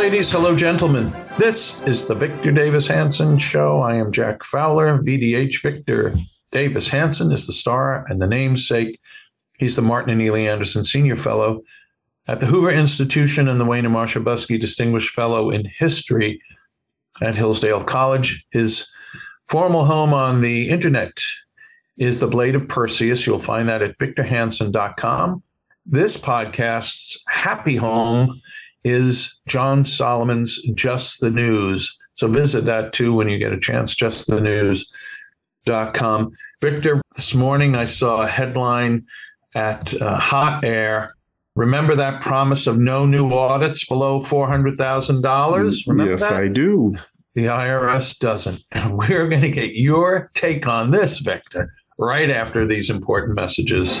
Ladies. Hello, gentlemen. This is the Victor Davis Hanson Show. I am Jack Fowler, VDH Victor. Davis Hanson is the star and the namesake. He's the Martin and Illie Anderson Senior Fellow at the Hoover Institution and the Wayne and Marcia Buske Distinguished Fellow in History at Hillsdale College. His formal home on the internet is the Blade of Perseus. You'll find that at victorhanson.com. This podcast's happy home is John Solomon's Just the News. So visit that too when you get a chance, justthenews.com. Victor, this morning I saw a headline at uh, Hot Air. Remember that promise of no new audits below $400,000? Remember yes, that? I do. The IRS doesn't. And we're going to get your take on this, Victor, right after these important messages.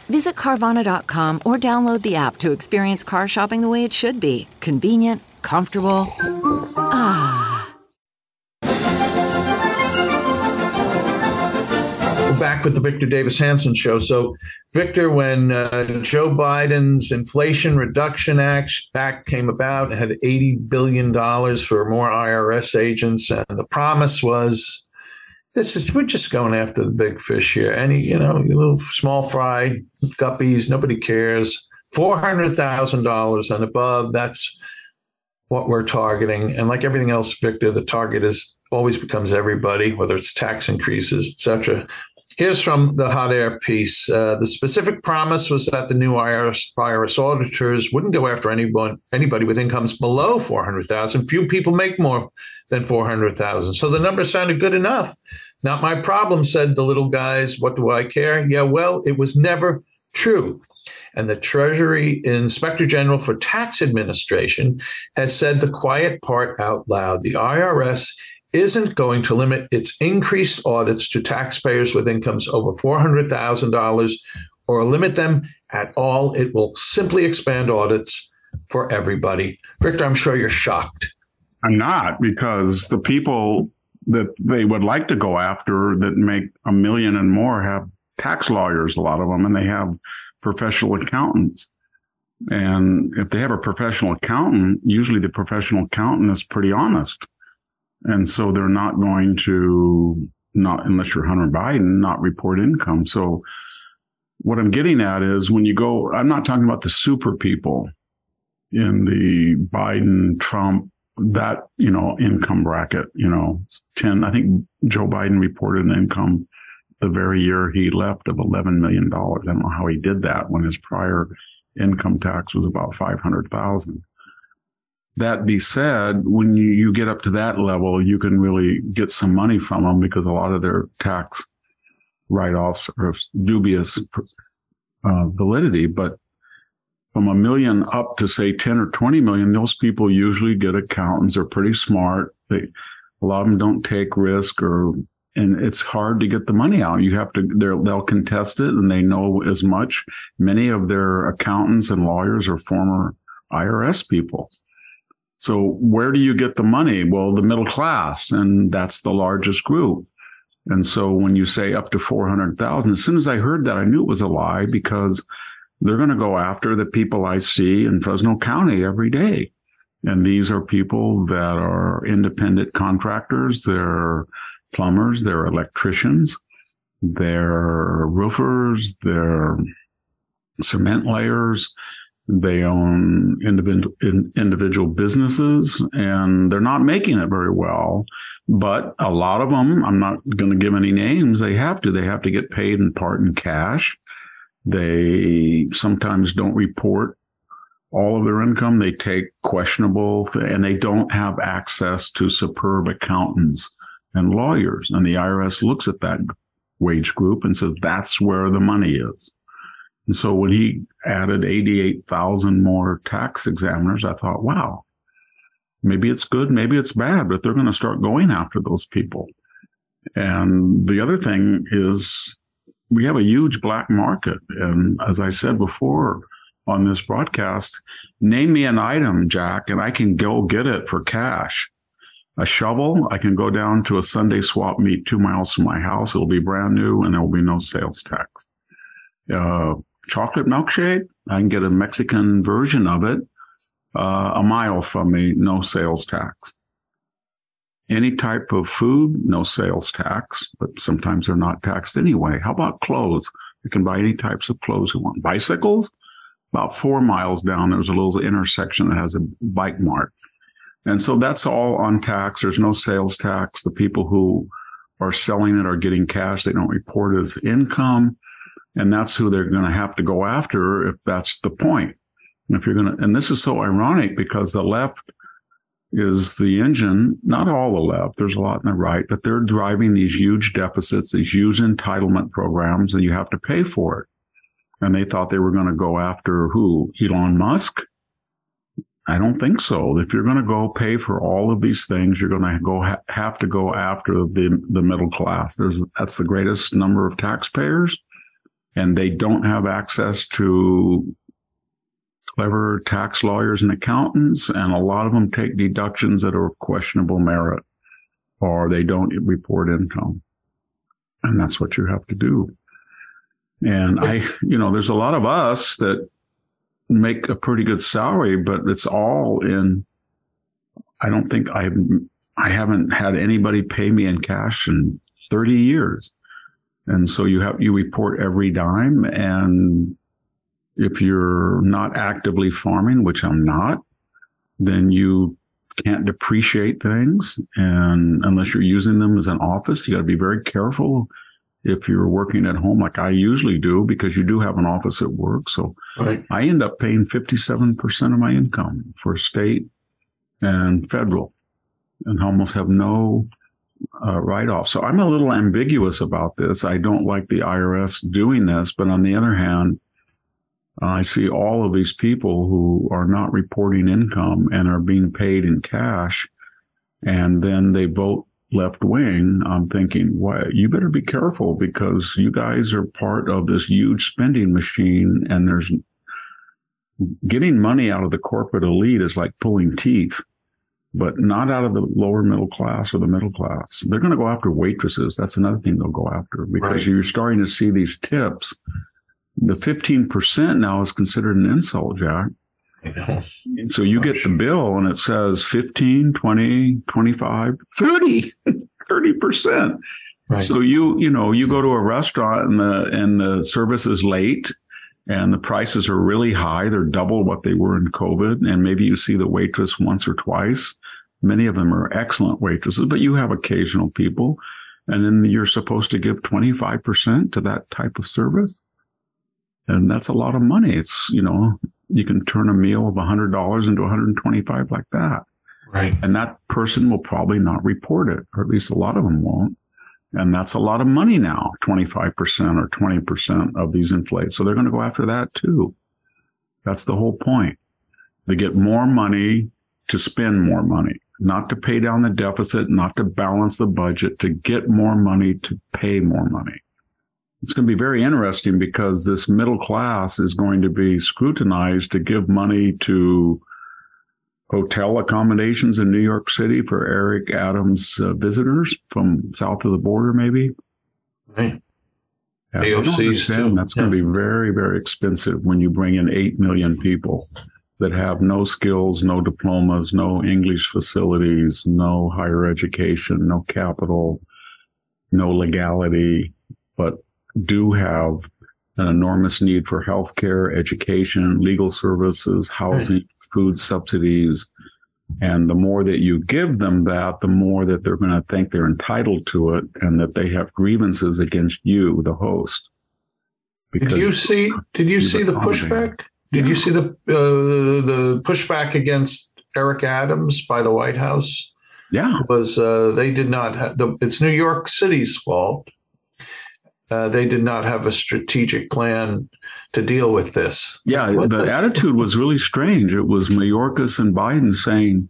Visit Carvana.com or download the app to experience car shopping the way it should be convenient, comfortable. Ah. Back with the Victor Davis Hanson show. So, Victor, when uh, Joe Biden's Inflation Reduction Act, Act came about, it had $80 billion for more IRS agents. And the promise was this is we're just going after the big fish here. Any, you know, little small fry guppies, nobody cares. Four hundred thousand dollars and above, that's what we're targeting. And like everything else, Victor, the target is always becomes everybody, whether it's tax increases, etc. Here's from the hot air piece. Uh, the specific promise was that the new IRS, IRS auditors wouldn't go after anyone, anybody with incomes below 400,000. Few people make more than 400,000. So the number sounded good enough. Not my problem, said the little guys. What do I care? Yeah, well, it was never true. And the Treasury Inspector General for Tax Administration has said the quiet part out loud. The IRS isn't going to limit its increased audits to taxpayers with incomes over $400,000 or limit them at all. It will simply expand audits for everybody. Victor, I'm sure you're shocked. I'm not because the people that they would like to go after that make a million and more have tax lawyers, a lot of them, and they have professional accountants. And if they have a professional accountant, usually the professional accountant is pretty honest. And so they're not going to not unless you're Hunter Biden, not report income. So what I'm getting at is when you go, I'm not talking about the super people in the Biden, Trump, that, you know, income bracket, you know, 10, I think Joe Biden reported an income the very year he left of $11 million. I don't know how he did that when his prior income tax was about 500,000. That be said, when you, you get up to that level, you can really get some money from them because a lot of their tax write-offs are of dubious uh, validity. But from a million up to say 10 or 20 million, those people usually get accountants. They're pretty smart. They, a lot of them don't take risk or, and it's hard to get the money out. You have to, they'll contest it and they know as much. Many of their accountants and lawyers are former IRS people. So where do you get the money? Well, the middle class, and that's the largest group. And so when you say up to 400,000, as soon as I heard that, I knew it was a lie because they're going to go after the people I see in Fresno County every day. And these are people that are independent contractors. They're plumbers. They're electricians. They're roofers. They're cement layers. They own individual individual businesses and they're not making it very well. But a lot of them, I'm not going to give any names. They have to. They have to get paid in part in cash. They sometimes don't report all of their income. They take questionable and they don't have access to superb accountants and lawyers. And the IRS looks at that wage group and says that's where the money is. And so when he added 88,000 more tax examiners, I thought, wow, maybe it's good, maybe it's bad, but they're going to start going after those people. And the other thing is we have a huge black market. And as I said before on this broadcast, name me an item, Jack, and I can go get it for cash. A shovel, I can go down to a Sunday swap meet two miles from my house. It'll be brand new and there will be no sales tax. Uh, chocolate milkshake. I can get a Mexican version of it uh, a mile from me, no sales tax. Any type of food, no sales tax, but sometimes they're not taxed anyway. How about clothes? You can buy any types of clothes you want. Bicycles, about four miles down, there's a little intersection that has a bike mart. And so that's all on tax. There's no sales tax. The people who are selling it are getting cash. They don't report as income. And that's who they're going to have to go after if that's the point. And if you're going to, and this is so ironic because the left is the engine, not all the left, there's a lot in the right, but they're driving these huge deficits, these huge entitlement programs, and you have to pay for it. And they thought they were going to go after who? Elon Musk? I don't think so. If you're going to go pay for all of these things, you're going to go ha- have to go after the the middle class. There's that's the greatest number of taxpayers and they don't have access to clever tax lawyers and accountants, and a lot of them take deductions that are of questionable merit, or they don't report income. And that's what you have to do. And I, you know, there's a lot of us that make a pretty good salary, but it's all in, I don't think I, I haven't had anybody pay me in cash in 30 years. And so you have, you report every dime. And if you're not actively farming, which I'm not, then you can't depreciate things. And unless you're using them as an office, you got to be very careful if you're working at home like I usually do, because you do have an office at work. So right. I end up paying 57% of my income for state and federal and almost have no uh, write off. So I'm a little ambiguous about this. I don't like the IRS doing this, but on the other hand, I see all of these people who are not reporting income and are being paid in cash, and then they vote left wing. I'm thinking, why you better be careful because you guys are part of this huge spending machine, and there's getting money out of the corporate elite is like pulling teeth but not out of the lower middle class or the middle class. They're going to go after waitresses. That's another thing they'll go after because right. you're starting to see these tips. The 15% now is considered an insult, Jack. So you get the bill and it says 15, 20, 25, 30, 30%. Right. So you you know you go to a restaurant and the and the service is late and the prices are really high. They're double what they were in COVID. And maybe you see the waitress once or twice. Many of them are excellent waitresses, but you have occasional people. And then you're supposed to give 25% to that type of service. And that's a lot of money. It's, you know, you can turn a meal of $100 into 125 like that. Right. And that person will probably not report it, or at least a lot of them won't. And that's a lot of money now, 25% or 20% of these inflate. So they're going to go after that too. That's the whole point. They get more money to spend more money, not to pay down the deficit, not to balance the budget, to get more money to pay more money. It's going to be very interesting because this middle class is going to be scrutinized to give money to hotel accommodations in New York City for Eric Adams uh, visitors from south of the border, maybe. Right. Yeah, AOCs too. That's going to be very, very expensive when you bring in 8 million people that have no skills, no diplomas, no English facilities, no higher education, no capital, no legality, but do have an enormous need for healthcare, education, legal services, housing, food subsidies. And the more that you give them that, the more that they're going to think they're entitled to it and that they have grievances against you, the host. Did you see? Did you see the pushback? Did you see the uh, the pushback against Eric Adams by the White House? Yeah. Was uh, they did not have the? It's New York City's fault. Uh, they did not have a strategic plan to deal with this. Yeah. What the, the- attitude was really strange. It was Mayorkas and Biden saying,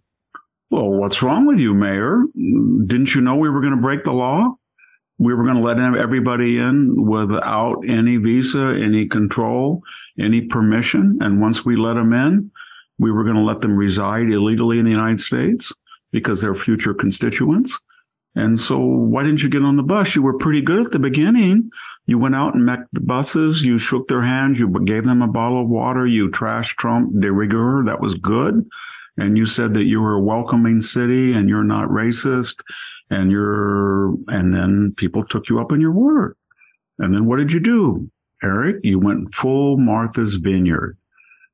well, what's wrong with you, Mayor? Didn't you know we were going to break the law? We were going to let everybody in without any visa, any control, any permission. And once we let them in, we were going to let them reside illegally in the United States because they're future constituents. And so why didn't you get on the bus? You were pretty good at the beginning. You went out and met the buses. You shook their hands. You gave them a bottle of water. You trashed Trump de rigueur. That was good. And you said that you were a welcoming city and you're not racist and you're, and then people took you up on your word. And then what did you do? Eric, you went full Martha's Vineyard.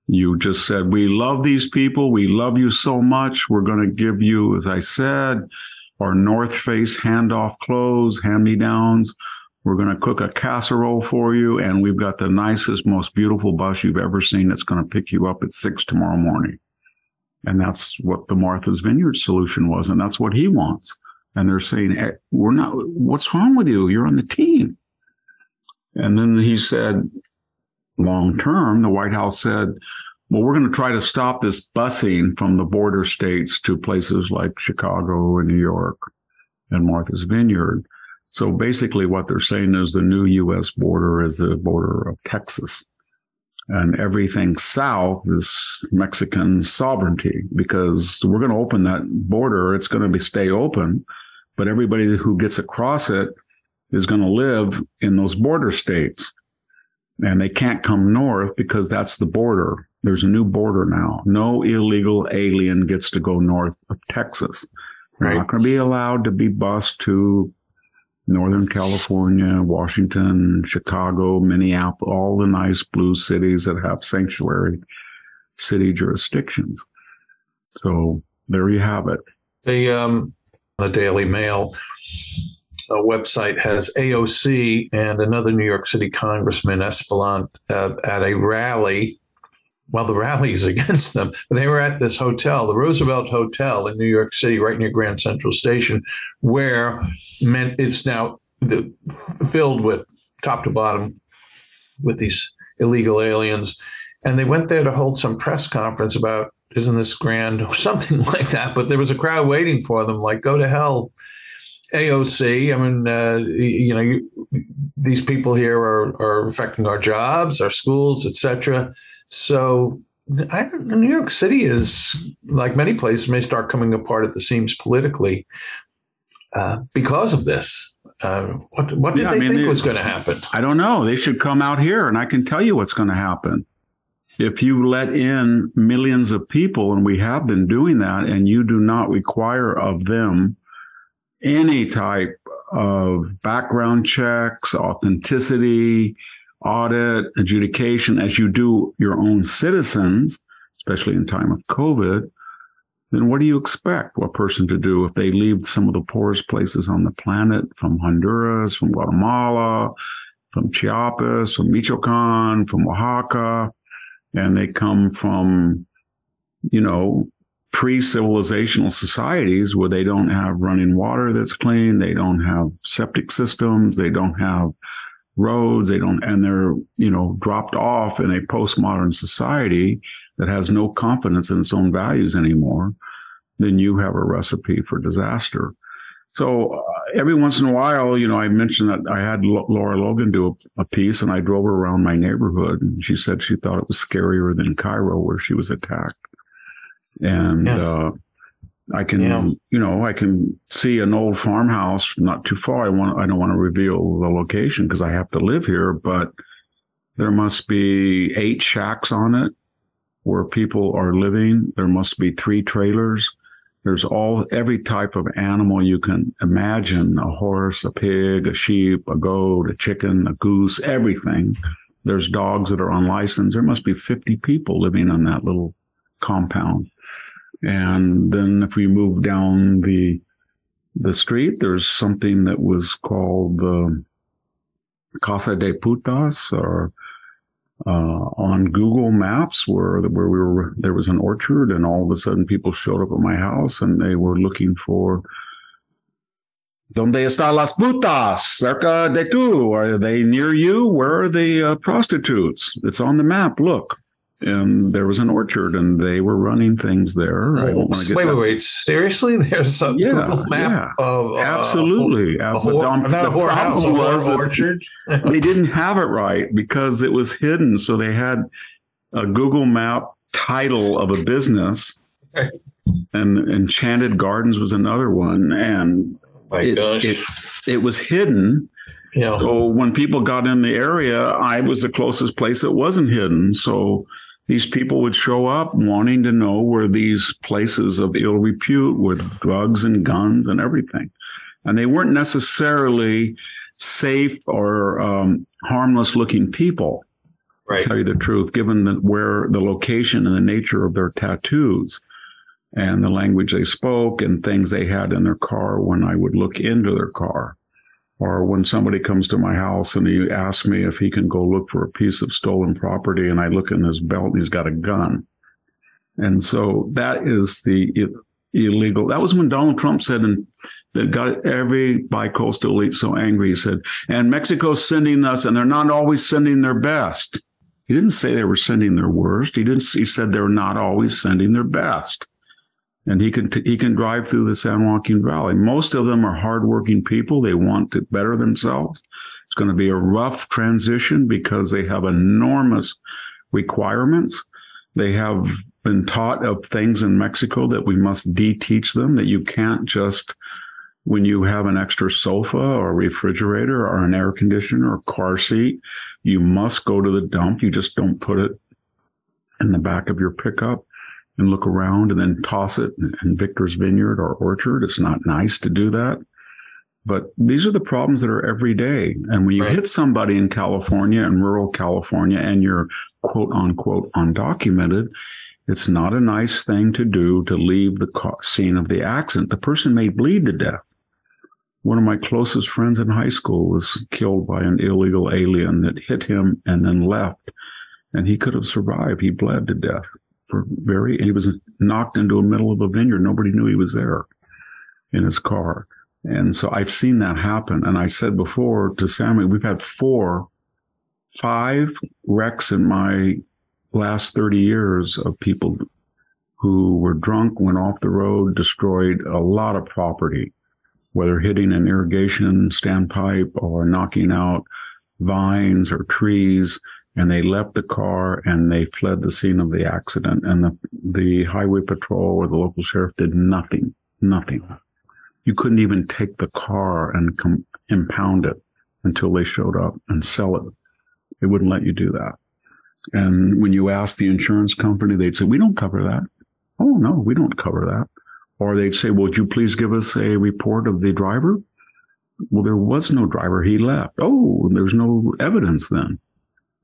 You just said, we love these people. We love you so much. We're going to give you, as I said, our North Face handoff clothes, hand me downs. We're going to cook a casserole for you. And we've got the nicest, most beautiful bus you've ever seen that's going to pick you up at six tomorrow morning. And that's what the Martha's Vineyard solution was. And that's what he wants. And they're saying, "Eh, we're not, what's wrong with you? You're on the team. And then he said, long term, the White House said, well, we're going to try to stop this busing from the border states to places like Chicago and New York and Martha's Vineyard. So basically, what they're saying is the new U.S. border is the border of Texas. And everything south is Mexican sovereignty because we're going to open that border. It's going to be stay open, but everybody who gets across it is going to live in those border states and they can't come north because that's the border. There's a new border now. No illegal alien gets to go north of Texas. They're Right. not going to be allowed to be bused to Northern California, Washington, Chicago, Minneapolis, all the nice blue cities that have sanctuary city jurisdictions. So there you have it. The um, the Daily Mail uh, website has AOC and another New York City Congressman Espaillat uh, at a rally. Well, the rallies against them. They were at this hotel, the Roosevelt Hotel in New York City, right near Grand Central Station, where meant it's now the, filled with top to bottom with these illegal aliens. And they went there to hold some press conference about isn't this grand something like that. But there was a crowd waiting for them, like go to hell, AOC. I mean, uh, you know, you, these people here are, are affecting our jobs, our schools, etc. So. I, New York City is like many places may start coming apart at the seams politically uh, because of this. Uh, what what did Yeah, I they mean, think they- was going to happen? I don't know. They should come out here and I can tell you what's going to happen. If you let in millions of people, and we have been doing that, and you do not require of them any type of background checks, authenticity, audit, adjudication, as you do your own citizens, especially in time of COVID, then what do you expect a person to do if they leave some of the poorest places on the planet from Honduras, from Guatemala, from Chiapas, from Michoacan, from Oaxaca, and they come from, you know, pre-civilizational societies where they don't have running water that's clean, they don't have septic systems, they don't have roads, they don't, and they're, you know, dropped off in a postmodern society that has no confidence in its own values anymore, then you have a recipe for disaster. So uh, every once in a while, you know, I mentioned that I had L- Lara Logan do a, a, piece and I drove her around my neighborhood and she said she thought it was scarier than Cairo where she was attacked. And, yeah. uh, I can, yeah. you know, I can see an old farmhouse not too far. I want, I don't want to reveal the location because I have to live here, but there must be eight shacks on it where people are living. There must be three trailers. There's all, every type of animal you can imagine, a horse, a pig, a sheep, a goat, a chicken, a goose, everything. There's dogs that are unlicensed. There must be 50 people living on that little compound. And then if we move down the the street, there's something that was called the Casa de Putas, or uh, on Google Maps, where where we were, there was an orchard, and all of a sudden people showed up at my house, and they were looking for. Donde están las putas? Cerca de tú? Are they near you? Where are the uh, prostitutes? It's on the map. Look and there was an orchard and they were running things there. I don't want to get wait, wait, wait. Seriously? There's a yeah, Google map yeah. of uh, absolutely. A, a, whore, um, the orchard. they didn't have it right because it was hidden. So they had a Google map title of a business. and Enchanted Gardens was another one. And My it, gosh. It, it was hidden. Yeah. So when people got in the area, I was the closest place that wasn't hidden. So these people would show up wanting to know where these places of ill repute with drugs and guns and everything. And they weren't necessarily safe or um, harmless looking people. Right. To tell you the truth, given that where the location and the nature of their tattoos and the language they spoke and things they had in their car when I would look into their car or when somebody comes to my house and he asks me if he can go look for a piece of stolen property and I look in his belt and he's got a gun. And so that is the illegal. That was when Donald Trump said, and that got every bi-coastal elite so angry. He said, and Mexico's sending us, and they're not always sending their best. He didn't say they were sending their worst. He didn't. He said they're not always sending their best and he can t- he can drive through the San Joaquin Valley. Most of them are hardworking people. They want to better themselves. It's going to be a rough transition because they have enormous requirements. They have been taught of things in Mexico that we must de-teach them. That you can't just when you have an extra sofa or refrigerator or an air conditioner or car seat, you must go to the dump. You just don't put it in the back of your pickup and look around and then toss it in Victor's vineyard or orchard. It's not nice to do that. But these are the problems that are every day. And when you right. hit somebody in California and rural California and you're quote unquote undocumented, it's not a nice thing to do to leave the scene of the accident. The person may bleed to death. One of my closest friends in high school was killed by an illegal alien that hit him and then left. And he could have survived. He bled to death for very, he was knocked into the middle of a vineyard. Nobody knew he was there in his car. And so I've seen that happen. And I said before to Sammy, we've had four, five wrecks in my last 30 years of people who were drunk, went off the road, destroyed a lot of property, whether hitting an irrigation standpipe or knocking out vines or trees and they left the car and they fled the scene of the accident. And the, the highway patrol or the local sheriff did nothing, nothing. You couldn't even take the car and com- impound it until they showed up and sell it. They wouldn't let you do that. And when you ask the insurance company, they'd say, we don't cover that. Oh, no, we don't cover that. Or they'd say, well, would you please give us a report of the driver? Well, there was no driver. He left. Oh, there's no evidence then.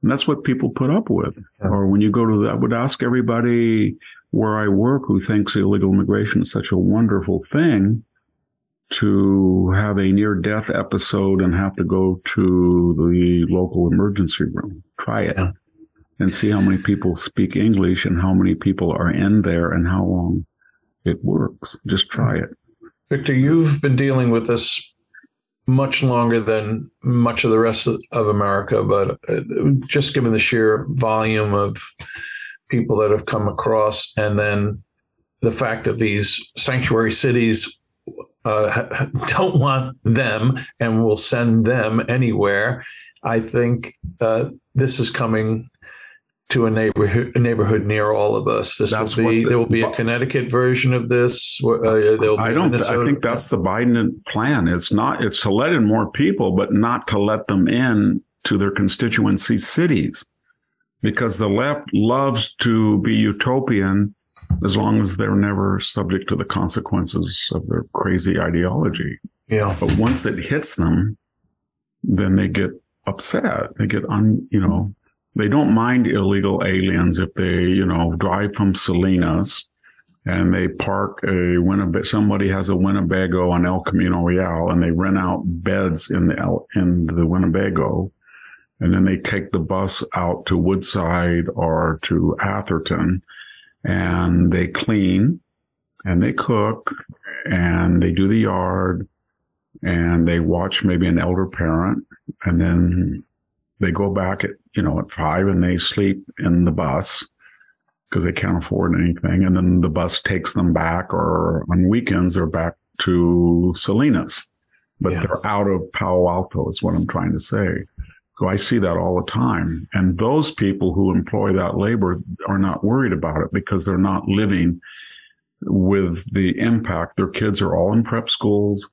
And that's what people put up with. Yeah. Or when you go to the, I would ask everybody where I work who thinks illegal immigration is such a wonderful thing to have a near death episode and have to go to the local emergency room. Try it Yeah. and see how many people speak English and how many people are in there and how long it works. Just try it. Victor, you've been dealing with this much longer than much of the rest of, America, but uh, just given the sheer volume of people that have come across, and then the fact that these sanctuary cities uh, don't want them and will send them anywhere, I think uh, this is coming to a neighborhood a neighborhood near all of us. This That's will be the- there will be a Connecticut version of this. Uh, I don't. I think that's the Biden plan. It's not. It's to let in more people, but not to let them in to their constituency cities, because the left loves to be utopian as long as they're never subject to the consequences of their crazy ideology. yeah. But once it hits them, then they get upset. They get un. You know, they don't mind illegal aliens if they you know drive from Salinas and they park a Winnebago. Somebody has a Winnebago on El Camino Real, and they rent out beds in the El, in the Winnebago, and then they take the bus out to Woodside or to Atherton, and they clean, and they cook, and they do the yard, and they watch maybe an elder parent, and then they go back at you know at five, and they sleep in the bus because they can't afford anything. And then the bus takes them back, or on weekends, they're back to Salinas. But Yeah. they're out of Palo Alto, is what I'm trying to say. So I see that all the time. And those people who employ that labor are not worried about it because they're not living with the impact. Their kids are all in prep schools.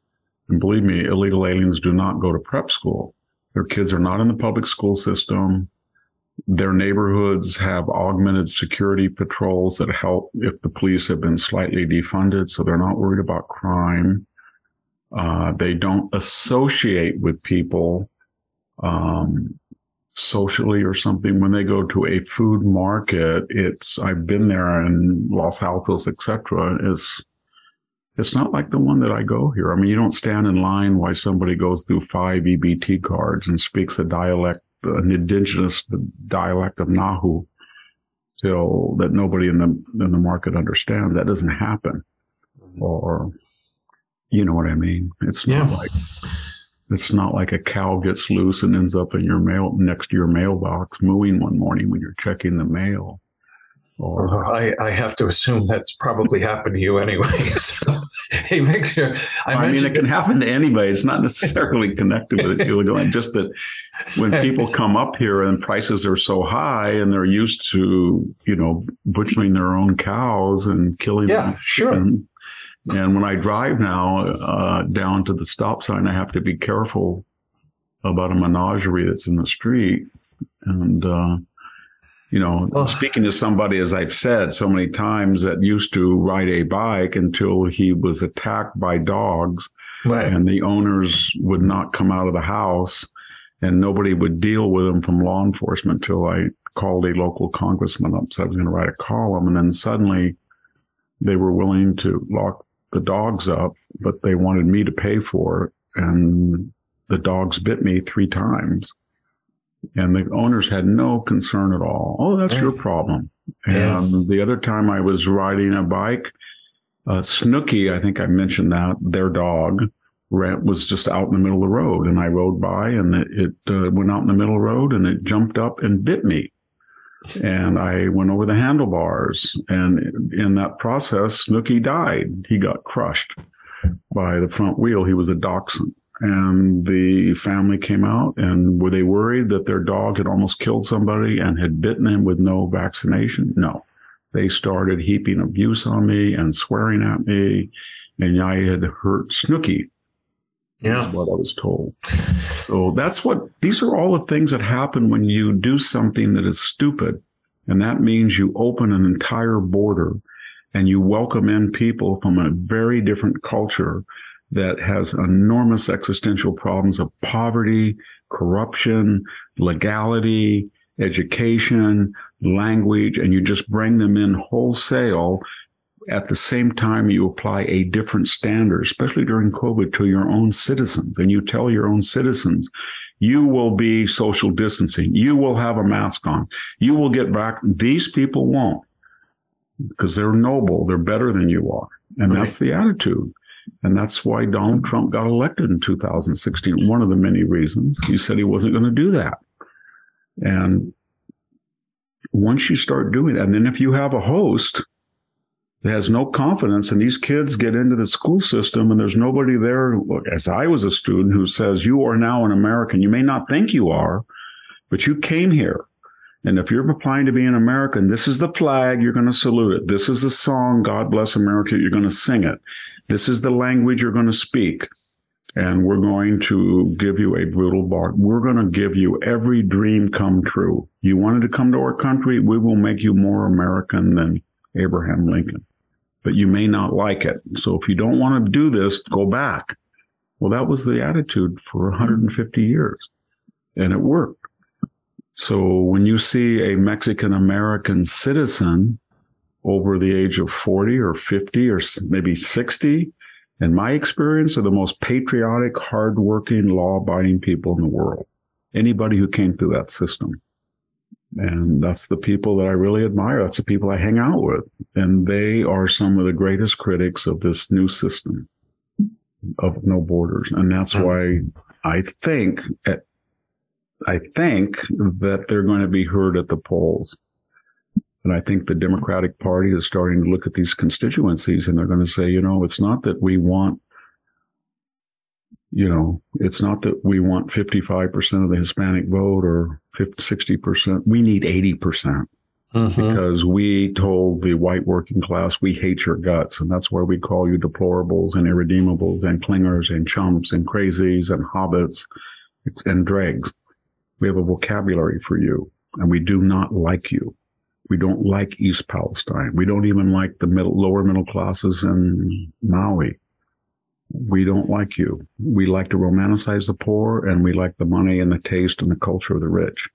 And believe me, illegal aliens do not go to prep school. Their kids are not in the public school system their neighborhoods have augmented security patrols that help if the police have been slightly defunded, so they're not worried about crime. Uh, they don't associate with people um, socially or something. When they go to a food market, it's I've been there in Los Altos, etc. It's it's not like the one that I go here. I mean, you don't stand in line while somebody goes through five EBT cards and speaks a dialect an indigenous dialect of Nahu till that nobody in the in the market understands. That doesn't happen. Mm-hmm. Or you know what I mean? It's not Yeah. like it's not like a cow gets loose and ends up in your mail next to your mailbox mooing one morning when you're checking the mail. Or I, I have to assume that's probably happened to you anyway. So, hey, Victor, I, I, mean, it can happen to anybody. It's not necessarily connected with illegal. Just that when people come up here and prices are so high and they're used to, you know, butchering their own cows and killing Yeah, them. sure. And, and when I drive now uh, down to the stop sign, I have to be careful about a menagerie that's in the street. And, uh, you know, Well- speaking to somebody, as I've said so many times, that used to ride a bike until he was attacked by dogs right. and the owners would not come out of the house and nobody would deal with them from law enforcement until I called a local congressman up. So I was going to write a column. And then suddenly they were willing to lock the dogs up, but they wanted me to pay for it. And the dogs bit me three times. And the owners had no concern at all. Oh, that's your problem. Yeah. And the other time I was riding a bike, uh, Snooky, I think I mentioned that, their dog, was just out in the middle of the road. And I rode by and it, it uh, went out in the middle of the road and it jumped up and bit me. And I went over the handlebars. And in that process, Snooky died. He got crushed by the front wheel. He was a dachshund. And the family came out and were they worried that their dog had almost killed somebody and had bitten them with no vaccination? No. They started heaping abuse on me and swearing at me. And I had hurt Snooky Yeah. what I was told. So that's what these are all the things that happen when you do something that is stupid. And that means you open an entire border and you welcome in people from a very different culture that has enormous existential problems of poverty, corruption, legality, education, language, and you just bring them in wholesale at the same time you apply a different standard, especially during COVID, to your own citizens. And you tell your own citizens, you will be social distancing. You will have a mask on. You will get back. These people won't because they're noble. They're better than you are. And right. that's the attitude. And that's why Donald Trump got elected in 2016. One of the many reasons he said he wasn't going to do that. And once you start doing that, and then if you have a host that has no confidence and these kids get into the school system and there's nobody there, as I was a student who says, you are now an American. You may not think you are, but you came here. And if you're applying to be an American, this is the flag, you're going to salute it. This is the song, God Bless America, you're going to sing it. This is the language you're going to speak. And we're going to give you a brutal bar. We're going to give you every dream come true. You wanted to come to our country, we will make you more American than Abraham Lincoln. But you may not like it. So if you don't want to do this, go back. Well, that was the attitude for 150 years. And it worked. So when you see a Mexican American citizen over the age of 40 or 50 or maybe 60, in my experience, are the most patriotic, hardworking, law abiding people in the world. Anybody who came through that system. And that's the people that I really admire. That's the people I hang out with. And they are some of the greatest critics of this new system of no borders. And that's why I think at I think that they're going to be heard at the polls. And I think the Democratic Party is starting to look at these constituencies and they're going to say, you know, it's not that we want, you know, it's not that we want 55% of the Hispanic vote or 50, 60%. We need 80%. Mm-hmm. Because we told the white working class, we hate your guts. And that's why we call you deplorables and irredeemables and clingers and chumps and crazies and hobbits and dregs. We have a vocabulary for you and we do not like you. We don't like East Palestine. We don't even like the middle, lower middle classes in Maui. We don't like you. We like to romanticize the poor and we like the money and the taste and the culture of the rich.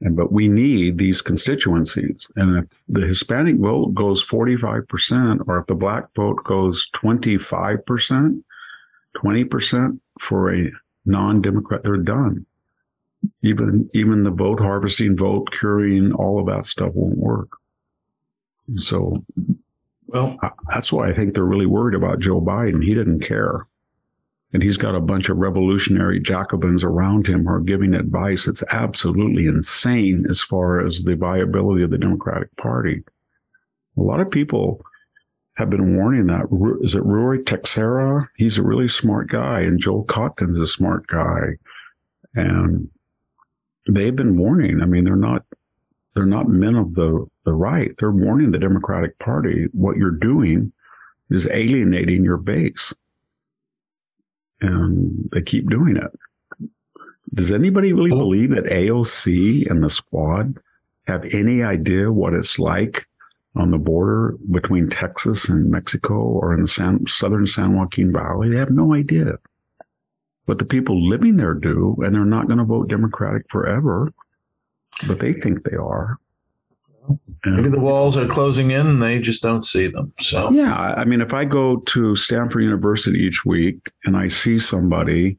And, but we need these constituencies. And if the Hispanic vote goes 45% or if the black vote goes 25%, 20% for a non-Democrat, they're done even even the vote harvesting, vote curing, all of that stuff won't work. So, well, I, that's why I think they're really worried about Joe Biden. He didn't care. And he's got a bunch of revolutionary Jacobins around him who are giving advice that's absolutely insane as far as the viability of the Democratic Party. A lot of people have been warning that. Is it Ruy Teixeira? He's a really smart guy, and Joel Kotkin's a smart guy. And they've been warning. I mean, they're not they're not men of the the right. They're warning the Democratic Party what you're doing is alienating your base, and they keep doing it. Does anybody really believe that AOC and the squad have any idea what it's like on the border between Texas and Mexico or in the San, southern San Joaquin Valley? They have no idea what the people living there do, and they're not going to vote Democratic forever, but they think they are. And Maybe the walls are closing in and they just don't see them. So yeah, I mean, if I go to Stanford University each week and I see somebody,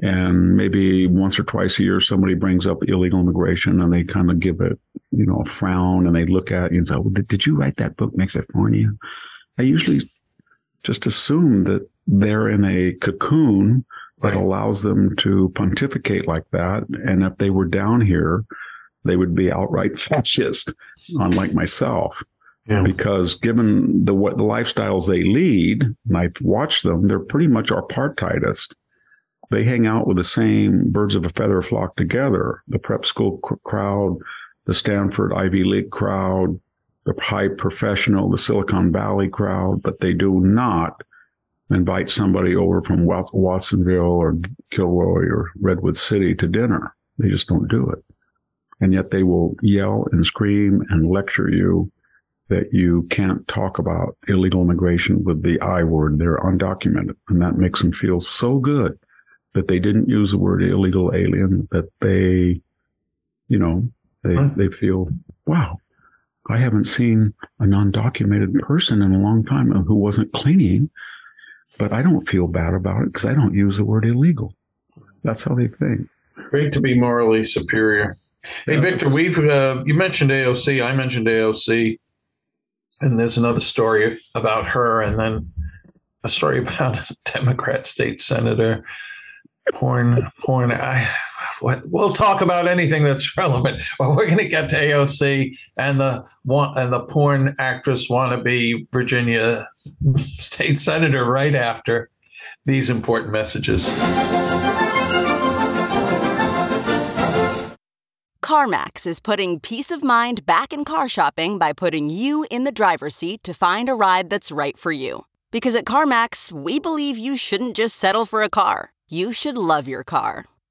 and maybe once or twice a year somebody brings up illegal immigration and they kind of give it, you know, a frown and they look at you and say, well, did, did you write that book, California?" I usually just assume that they're in a cocoon that right. allows them to pontificate like that. And if they were down here, they would be outright fascist, unlike myself. Yeah. Because given the what the lifestyles they lead, and I've watched them, they're pretty much apartheidist. They hang out with the same birds of a feather flock together. The prep school cr- crowd, the Stanford Ivy League crowd, the high professional, the Silicon Valley crowd, but they do not invite somebody over from Watsonville or Gilroy or Redwood City to dinner. They just don't do it. And yet they will yell and scream and lecture you that you can't talk about illegal immigration with the I word. They're undocumented. And that makes them feel so good that they didn't use the word illegal alien, that they, you know, they, huh. they feel, wow, I haven't seen a non-documented person in a long time who wasn't cleaning, but I don't feel bad about it because I don't use the word illegal. That's how they think. Great to be morally superior. Hey, Victor, we've uh, you mentioned AOC. I mentioned AOC and there's another story about her, and then a story about a Democrat state senator. Porn, porn. I, what, we'll talk about anything that's relevant. But we're going to get to AOC and the and the porn actress wannabe Virginia state senator right after these important messages. CarMax is putting peace of mind back in car shopping by putting you in the driver's seat to find a ride that's right for you. Because at CarMax, we believe you shouldn't just settle for a car, you should love your car.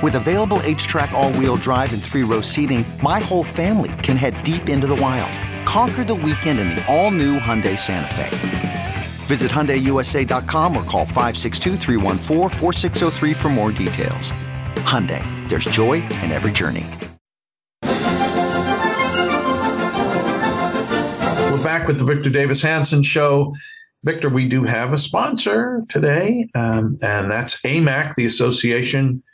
With available HTRAC, all wheel drive, and three row seating, my whole family can head deep into the wild. Conquer the weekend in the all new Hyundai Santa Fe. Visit HyundaiUSA.com or call 562 for more details. Hyundai, there's joy in every journey. We're back with the Victor Davis Hanson Show. Victor, we do have a sponsor today, um, and that's AMAC, the Association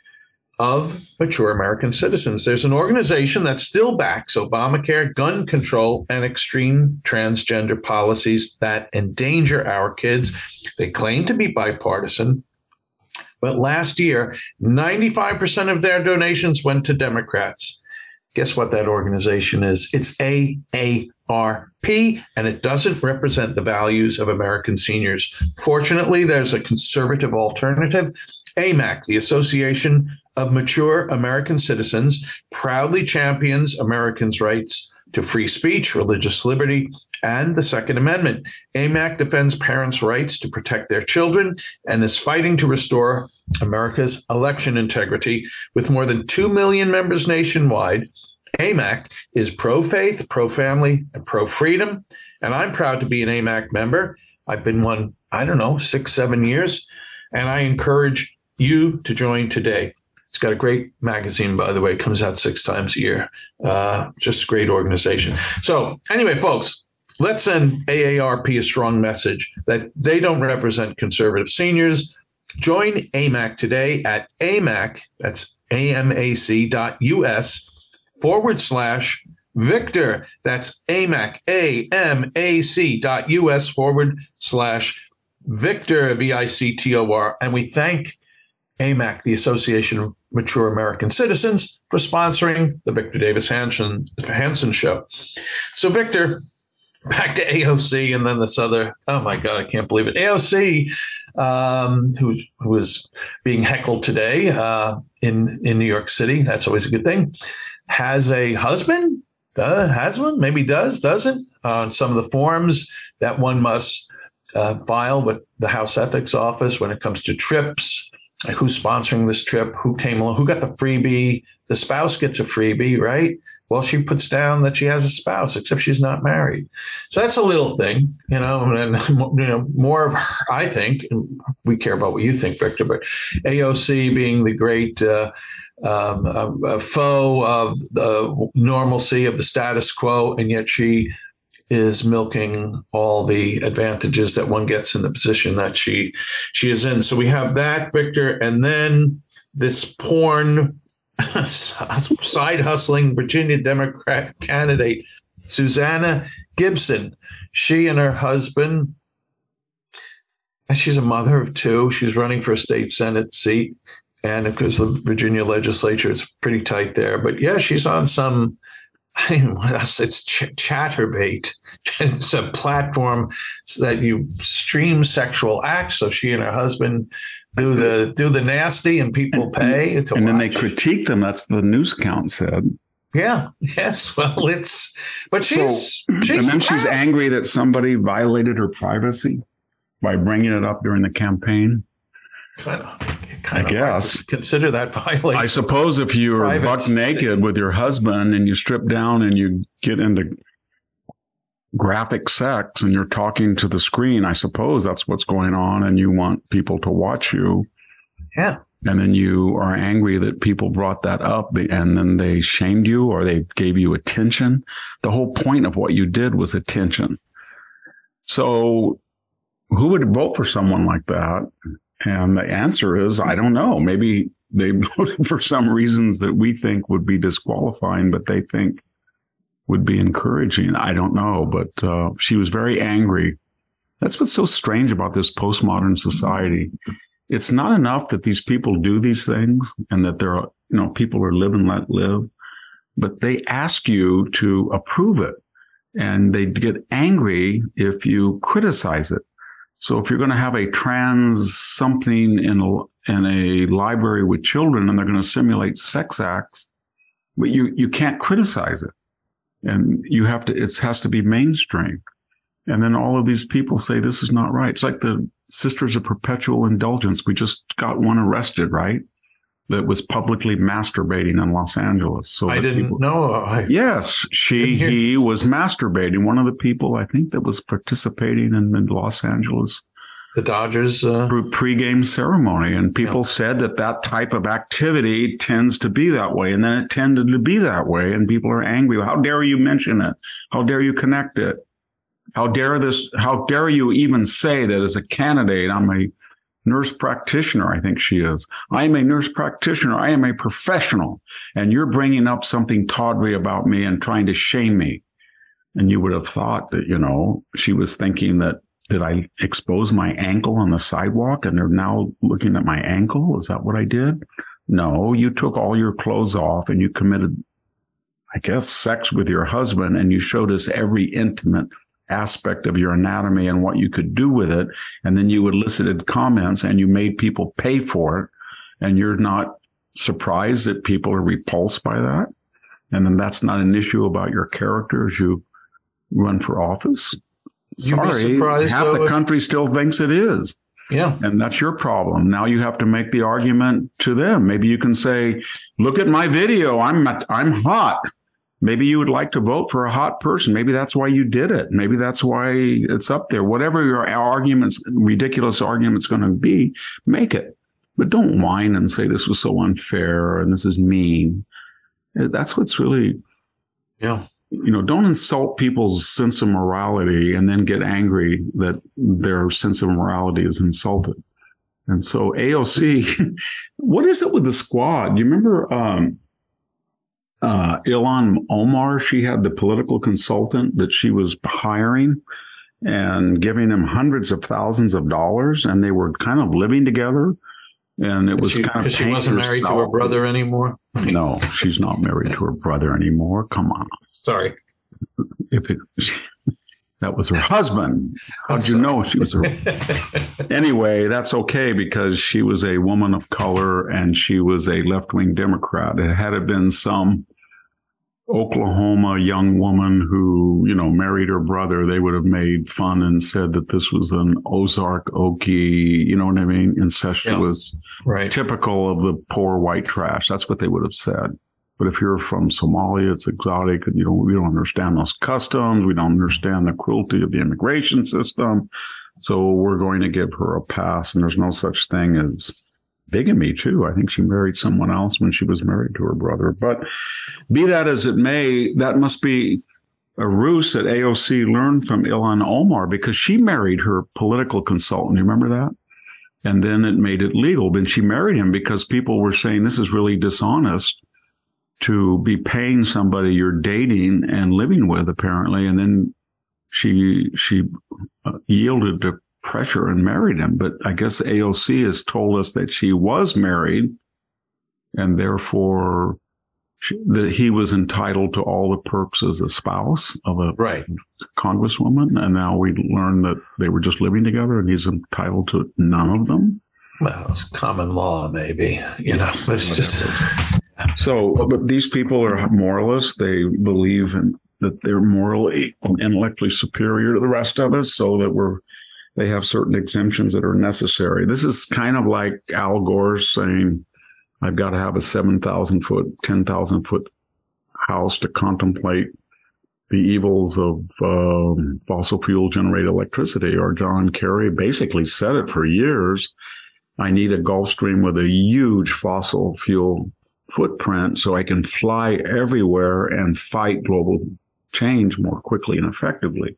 of Mature American Citizens. There's an organization that still backs Obamacare, gun control, and extreme transgender policies that endanger our kids. They claim to be bipartisan, but last year, 95% of their donations went to Democrats. Guess what that organization is? It's AARP, and it doesn't represent the values of American seniors. Fortunately, there's a conservative alternative. AMAC, the Association of Mature American Citizens, proudly champions Americans' rights to free speech, religious liberty, and the Second Amendment. AMAC defends parents' rights to protect their children and is fighting to restore America's election integrity. With more than 2 million members nationwide, AMAC is pro faith, pro family, and pro freedom. And I'm proud to be an AMAC member. I've been one, I don't know, six, seven years. And I encourage you to join today. It's got a great magazine, by the way. It comes out six times a year. Uh, just great organization. So, anyway, folks, let's send AARP a strong message that they don't represent conservative seniors. Join AMAC today at AMAC, that's AMAC.us forward slash Victor. That's AMAC, A M A C dot US forward slash Victor, V I C T O R. And we thank AMAC, the Association of Mature American Citizens, for sponsoring the Victor Davis Hanson, Hanson Show. So, Victor, back to AOC and then this other, oh my God, I can't believe it. AOC, um, who, who was being heckled today uh, in, in New York City. That's always a good thing. Has a husband, uh, has one, maybe does, doesn't. On uh, some of the forms that one must uh, file with the House Ethics Office when it comes to trips, who's sponsoring this trip, who came along, who got the freebie. The spouse gets a freebie, right? Well, she puts down that she has a spouse, except she's not married. So that's a little thing, you know, and you know, more of I think, we care about what you think, Victor, but AOC being the great uh, um, a, a foe of the normalcy of the status quo, and yet she is milking all the advantages that one gets in the position that she she is in. So we have that, Victor, and then this porn side hustling Virginia Democrat candidate Susanna Gibson. She and her husband, and she's a mother of two. She's running for a state senate seat, and because the Virginia legislature is pretty tight there. But yeah, she's on some it's ch- Chaturbate. It's a platform that you stream sexual acts. So she and her husband do the do the nasty, and people pay. and then they critique them. That's the news count said. Yeah. Yes. Well, it's but she's, so, she's and then proud. she's angry that somebody violated her privacy by bringing it up during the campaign. kind of, kind I guess. consider that violation. I suppose if you're buck naked with your husband and you strip down and you get into graphic sex and you're talking to the screen, I suppose that's what's going on and you want people to watch you. Yeah. And then you are angry that people brought that up and then they shamed you or they gave you attention. The whole point of what you did was attention. So who would vote for someone like that? And the answer is, I don't know. Maybe they voted for some reasons that we think would be disqualifying, but they think would be encouraging. I don't know, but uh, she was very angry. That's what's so strange about this postmodern society. It's not enough that these people do these things and that there are, you know, people are live and let live, but they ask you to approve it and they get angry if you criticize it. So if you're going to have a trans something in a, in a library with children and they're going to simulate sex acts, but you, you can't criticize it. And you have to, it has to be mainstream. And then all of these people say this is not right. It's like the Sisters of Perpetual Indulgence. We just got one arrested, right? That was publicly masturbating in Los Angeles. So I didn't people- know. I, Yes, she he was masturbating. One of the people I think that was participating in the Los Angeles the Dodgers. Uh, pre- pregame ceremony, and people Yeah. said that that type of activity tends to be that way, and then it tended to be that way, and people are angry. How dare you mention it? How dare you connect it? How dare this? How dare you even say that as a candidate? I'm a nurse practitioner. I think she is. I am a nurse practitioner. I am a professional, and you're bringing up something tawdry about me and trying to shame me. And you would have thought that you know she was thinking that did I expose my ankle on the sidewalk and they're now looking at my ankle? Is that what I did? No, you took all your clothes off and you committed, I guess, sex with your husband and you showed us every intimate aspect of your anatomy and what you could do with it. And then you elicited comments and you made people pay for it. And you're not surprised that people are repulsed by that. And then that's not an issue about your character as you run for office. Sorry, half the country still thinks it is. yeah. And that's your problem. Now you have to make the argument to them. Maybe you can say, look at my video. I'm, I'm hot. Maybe you would like to vote for a hot person. Maybe that's why you did it. Maybe that's why it's up there. Whatever your arguments, ridiculous argument's going to be, make it. But don't whine and say this was so unfair and this is mean. That's what's really Yeah. you know, don't insult people's sense of morality and then get angry that their sense of morality is insulted. And so AOC, what is it with the squad? You remember, um, uh, Ilhan Omar, she had the political consultant that she was hiring and giving him hundreds of thousands of dollars and they were kind of living together. And it was she, kind of she wasn't married to her brother anymore. No, she's not married to her brother anymore. Come on Sorry. if it that was her husband how'd you know she was her anyway that's okay because she was a woman of color and she was a left-wing democrat it had it been some oklahoma young woman who you know married her brother they would have made fun and said that this was an ozark okie you know what i mean incestuous Right. typical of the poor white trash. That's what they would have said. But if you're from Somalia, it's exotic, and you don't we don't understand those customs. We don't understand the cruelty of the immigration system. So we're going to give her a pass. And there's no such thing as bigamy, too. I think she married someone else when she was married to her brother. But be that as it may, that must be a ruse that AOC learned from Ilhan Omar because she married her political consultant. You remember that? and then it made it legal. Then she married him because people were saying this is really dishonest to be paying somebody you're dating and living with, apparently. And then she she uh, yielded to pressure and married him. But I guess AOC has told us that she was married, and therefore she, that he was entitled to all the perks as a spouse of a Right. congresswoman, and now we learn that they were just living together, and he's entitled to none of them. Well, it's common law, maybe. You know, it's just So, these people are moralists. They believe in that they're morally and intellectually superior to the rest of us, so that we're they have certain exemptions that are necessary. This is kind of like Al Gore saying, "I've got to have a seven thousand foot, ten thousand foot house to contemplate the evils of um, fossil fuel generated electricity." Or John Kerry basically said it for years. I need a Gulfstream with a huge fossil fuel footprint so I can fly everywhere and fight global change more quickly and effectively.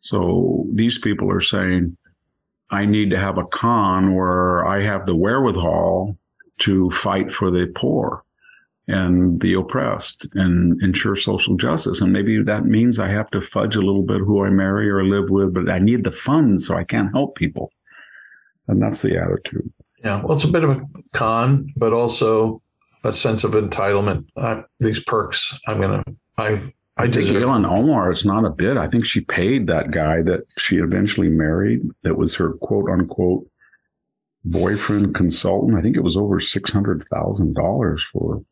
So these people are saying, I need to have a con where I have the wherewithal to fight for the poor and the oppressed and ensure social justice. And maybe that means I have to fudge a little bit who I marry or live with, but I need the funds so I can't help people. And that's the attitude. yeah. Well, it's a bit of a con, but also a sense of entitlement. Uh, these perks, I'm gonna. I I I think. Ilhan Omar is not a bit. I think she paid that guy that she eventually married, that was her quote unquote boyfriend consultant. I think it was over six hundred thousand dollars for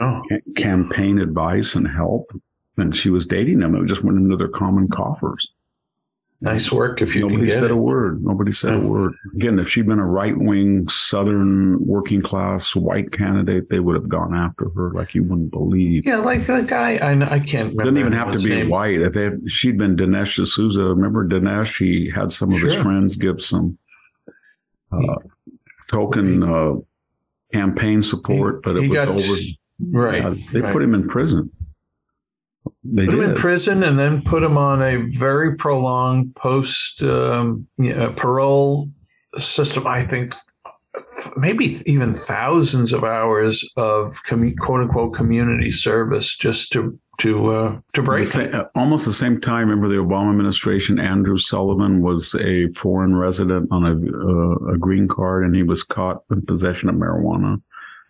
Oh, ca- campaign advice and help. And she was dating him. It just went into their common coffers. Nice work if you Nobody said it. a word. Nobody said a word. Again, if she'd been a right wing, Southern working class white candidate, they would have gone after her like you wouldn't believe. Yeah, like the guy. I I can't remember. Doesn't even have to be name. white. If they she'd been Dinesh D'Souza, remember Dinesh? He had some of his friends give some uh, token uh, campaign support, but it was got- over. Right. they right. put him in prison. They put him in prison and then put him on a very prolonged post um, you know, parole system. I think maybe even thousands of hours of commu- quote unquote community service just to to uh, to break sa- him. uh, almost the same time, remember the Obama administration, Andrew Sullivan was a foreign resident on a, uh, a green card and he was caught in possession of marijuana,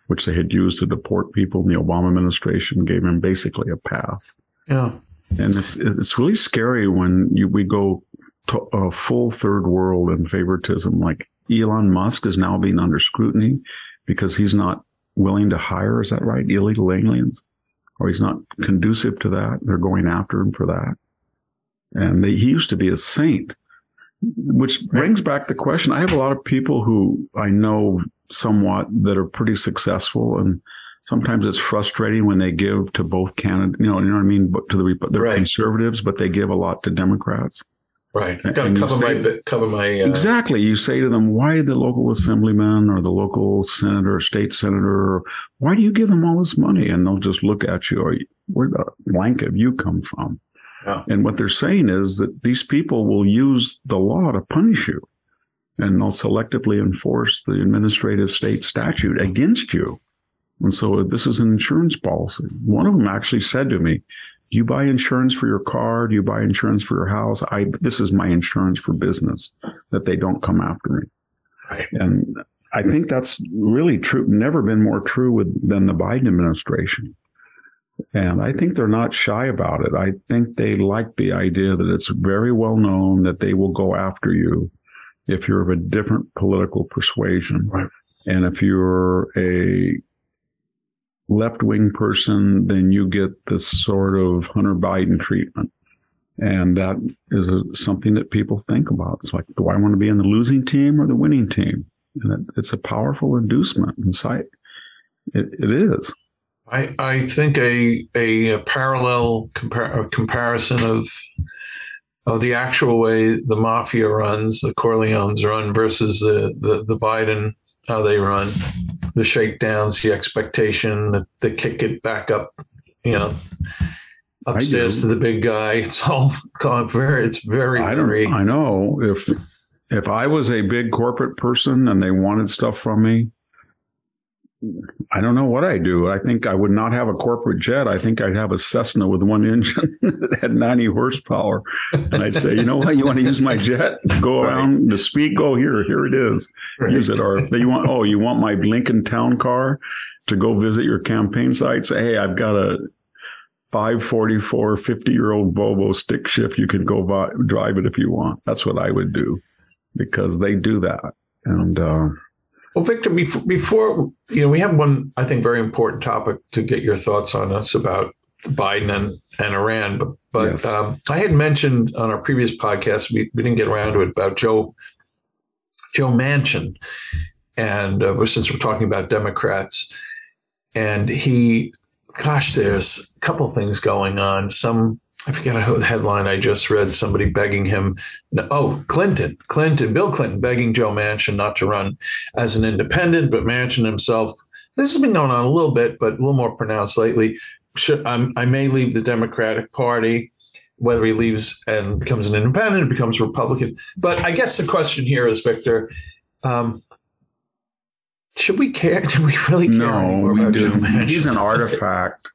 which they had used to deport people. And the Obama administration gave him basically a pass. Yeah. And it's it's really scary when you we go to a full third world and favoritism. Like Elon Musk is now being under scrutiny because he's not willing to hire. Is that right? Illegal aliens, or he's not conducive to that. They're going after him for that. And they, he used to be a saint, which brings back the question. I have a lot of people who I know somewhat that are pretty successful and sometimes it's frustrating when they give to both candidates, you know, you know what I mean? But to the, they're Right. conservatives, but they give a lot to Democrats. Right. Got to cover my say- bit- cover my uh, Exactly. You say to them, why did the local assemblyman or the local senator or state senator, why do you give them all this money? And they'll just look at you, or where the blank have you come from? Yeah. And what they're saying is that these people will use the law to punish you and they'll selectively enforce the administrative state statute against you. And so this is an insurance policy. One of them actually said to me, do you buy insurance for your car? Do you buy insurance for your house? I, this is my insurance for business that they don't come after me. Right. And I think that's really true. Never been more true with than the Biden administration. And I think they're not shy about it. I think they like the idea that it's very well known that they will go after you if you're of a different political persuasion. Right. And if you're a left wing person, then you get this sort of Hunter Biden treatment. And that is a, something that people think about. It's like, do I want to be in the losing team or the winning team? And it, it's a powerful inducement inside. It, it is. I, I think a a, parallel compar- a comparison of of the actual way the mafia runs, the Corleones run versus the, the, the Biden how they run, the shakedowns, the expectation, the, the kick it back up, you know, upstairs to the big guy. It's all very. It's very I don't. very. I know if if I was a big corporate person and they wanted stuff from me, I don't know what I do. I think I would not have a corporate jet. I think I'd have a Cessna with one engine that had 90 horsepower. And I'd say, you know what? You want to use my jet? Go around right. the speed. Go here. Here it is. Right. Use it. Or you want, oh, you want my Lincoln Town Car to go visit your campaign site? Say, hey, I've got a 544 50 year old Volvo stick shift. You can go by, drive it if you want. That's what I would do because they do that. And, uh, well, Victor, before, before, you know, we have one, I think, very important topic to get your thoughts on. That's about Biden and, and Iran. But, but yes. um, I had mentioned on our previous podcast, we, we didn't get around to it, about Joe Joe Manchin. And uh, since we're talking about Democrats, and he, gosh, there's a couple things going on. Some I forget a headline I just read. Somebody begging him, oh, Clinton, Clinton, Bill Clinton begging Joe Manchin not to run as an independent, but Manchin himself. This has been going on a little bit, but a little more pronounced lately. Should, i may leave the Democratic Party, whether he leaves and becomes an independent, or becomes Republican. But I guess the question here is, Victor, um, should we care? Do we really care no, we do. He's an artifact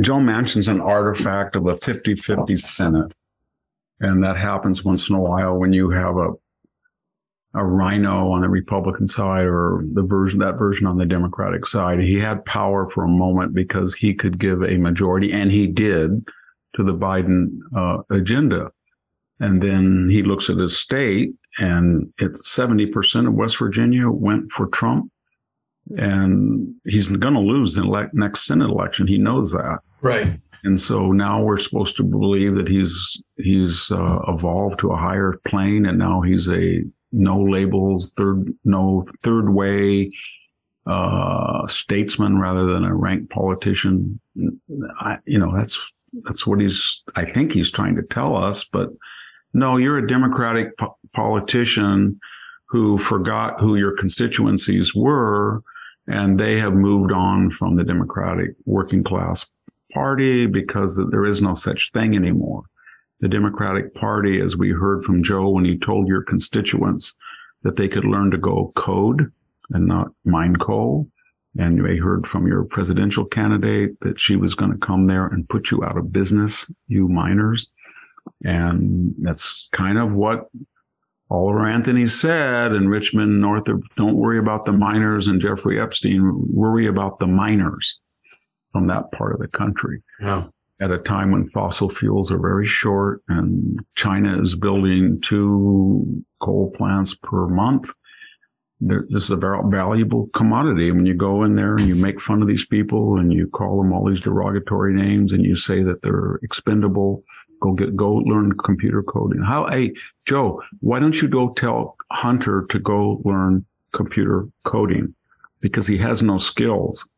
Joe Manchin's an artifact of a 50 50 Senate. And that happens once in a while when you have a a RINO on the Republican side or the version that version on the Democratic side. He had power for a moment because he could give a majority, and he did, to the Biden uh, agenda. And then he looks at his state, and it's seventy percent of West Virginia went for Trump, and he's going to lose the next Senate election. He knows that. Right. And so now we're supposed to believe that he's he's uh, evolved to a higher plane, and now he's a no labels, third no third way uh, statesman rather than a rank politician. I, you know, that's that's what he's. I think he's trying to tell us. But no, you're a Democratic po- politician who forgot who your constituencies were and they have moved on from the Democratic working class party because there is no such thing anymore. The Democratic Party, as we heard from Joe when he told your constituents that they could learn to go code and not mine coal. And we heard from your presidential candidate that she was going to come there and put you out of business, you miners. And that's kind of what Oliver Anthony said in Richmond, north of, don't worry about the miners and Jeffrey Epstein, worry about the miners from that part of the country. Yeah. At a time when fossil fuels are very short and China is building two coal plants per month. This is a valuable commodity. When you go in there and you make fun of these people and you call them all these derogatory names and you say that they're expendable, Go get, go learn computer coding. How, hey, Joe, why don't you go tell Hunter to go learn computer coding? Because he has no skills.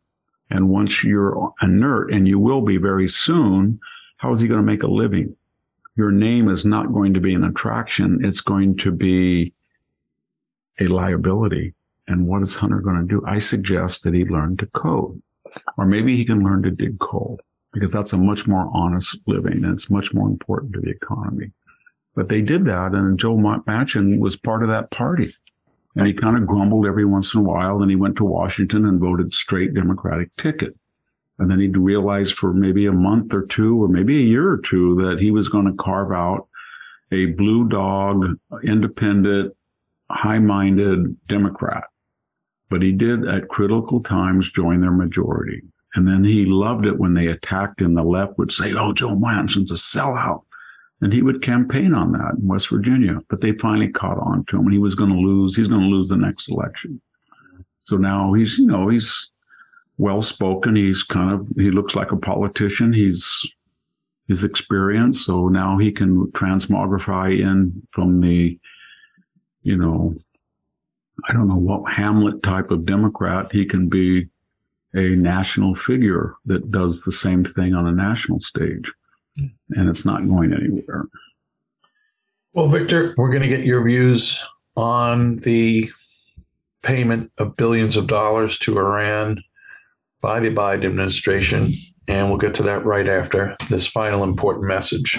And once you're inert, and you will be very soon, how is he going to make a living? Your name is not going to be an attraction. It's going to be a liability. And what is Hunter going to do? I suggest that he learn to code, or maybe he can learn to dig coal because that's a much more honest living and it's much more important to the economy. But they did that, and Joe Manchin was part of that party. And he kind of grumbled every once in a while. Then he went to Washington and voted straight Democratic ticket. And then he realized for maybe a month or two, or maybe a year or two, that he was going to carve out a blue dog, independent, high minded Democrat. But he did at critical times join their majority. And then he loved it when they attacked him. The left would say, Oh, Joe Manchin's a sellout. And he would campaign on that in West Virginia. But they finally caught on to him and he was going to lose. He's going to lose the next election. So now he's, you know, he's well spoken. He's kind of, he looks like a politician. He's, his experience. So now he can transmogrify in from the, you know, I don't know what Hamlet type of Democrat. He can be a national figure that does the same thing on a national stage. Hmm. And it's not going anywhere. Well, Victor, we're going to get your views on the payment of billions of dollars to Iran by the Biden administration. And we'll get to that right after this final important message.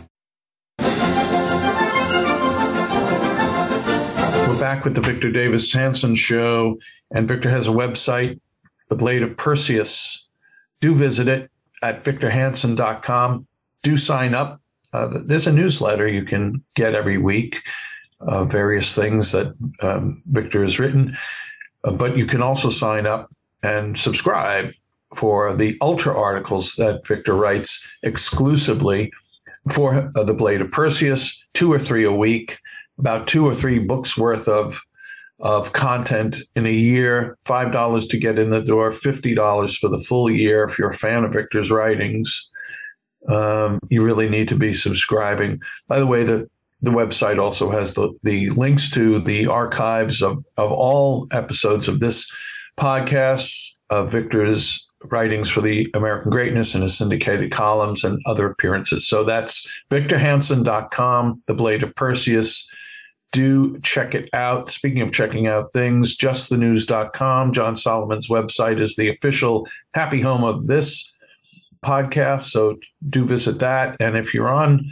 Back with the Victor Davis Hanson Show, and Victor has a website, The Blade of Perseus. Do visit it at victorhanson.com. Do sign up. Uh, there's a newsletter you can get every week, uh, various things that um, Victor has written. Uh, but you can also sign up and subscribe for the ultra articles that Victor writes exclusively for uh, the Blade of Perseus, two or three a week, about two or three books worth of of content in a year, five dollars to get in the door, fifty dollars for the full year. If you're a fan of Victor's writings, um, you really need to be subscribing. By the way, the the website also has the, the links to the archives of, of all episodes of this podcast, of Victor's writings for the American Greatness and his syndicated columns and other appearances. So that's victorhanson.com, The Blade of Perseus. Do check it out. Speaking of checking out things, justthenews.com, John Solomon's website is the official happy home of this podcast. So do visit that. And if you're on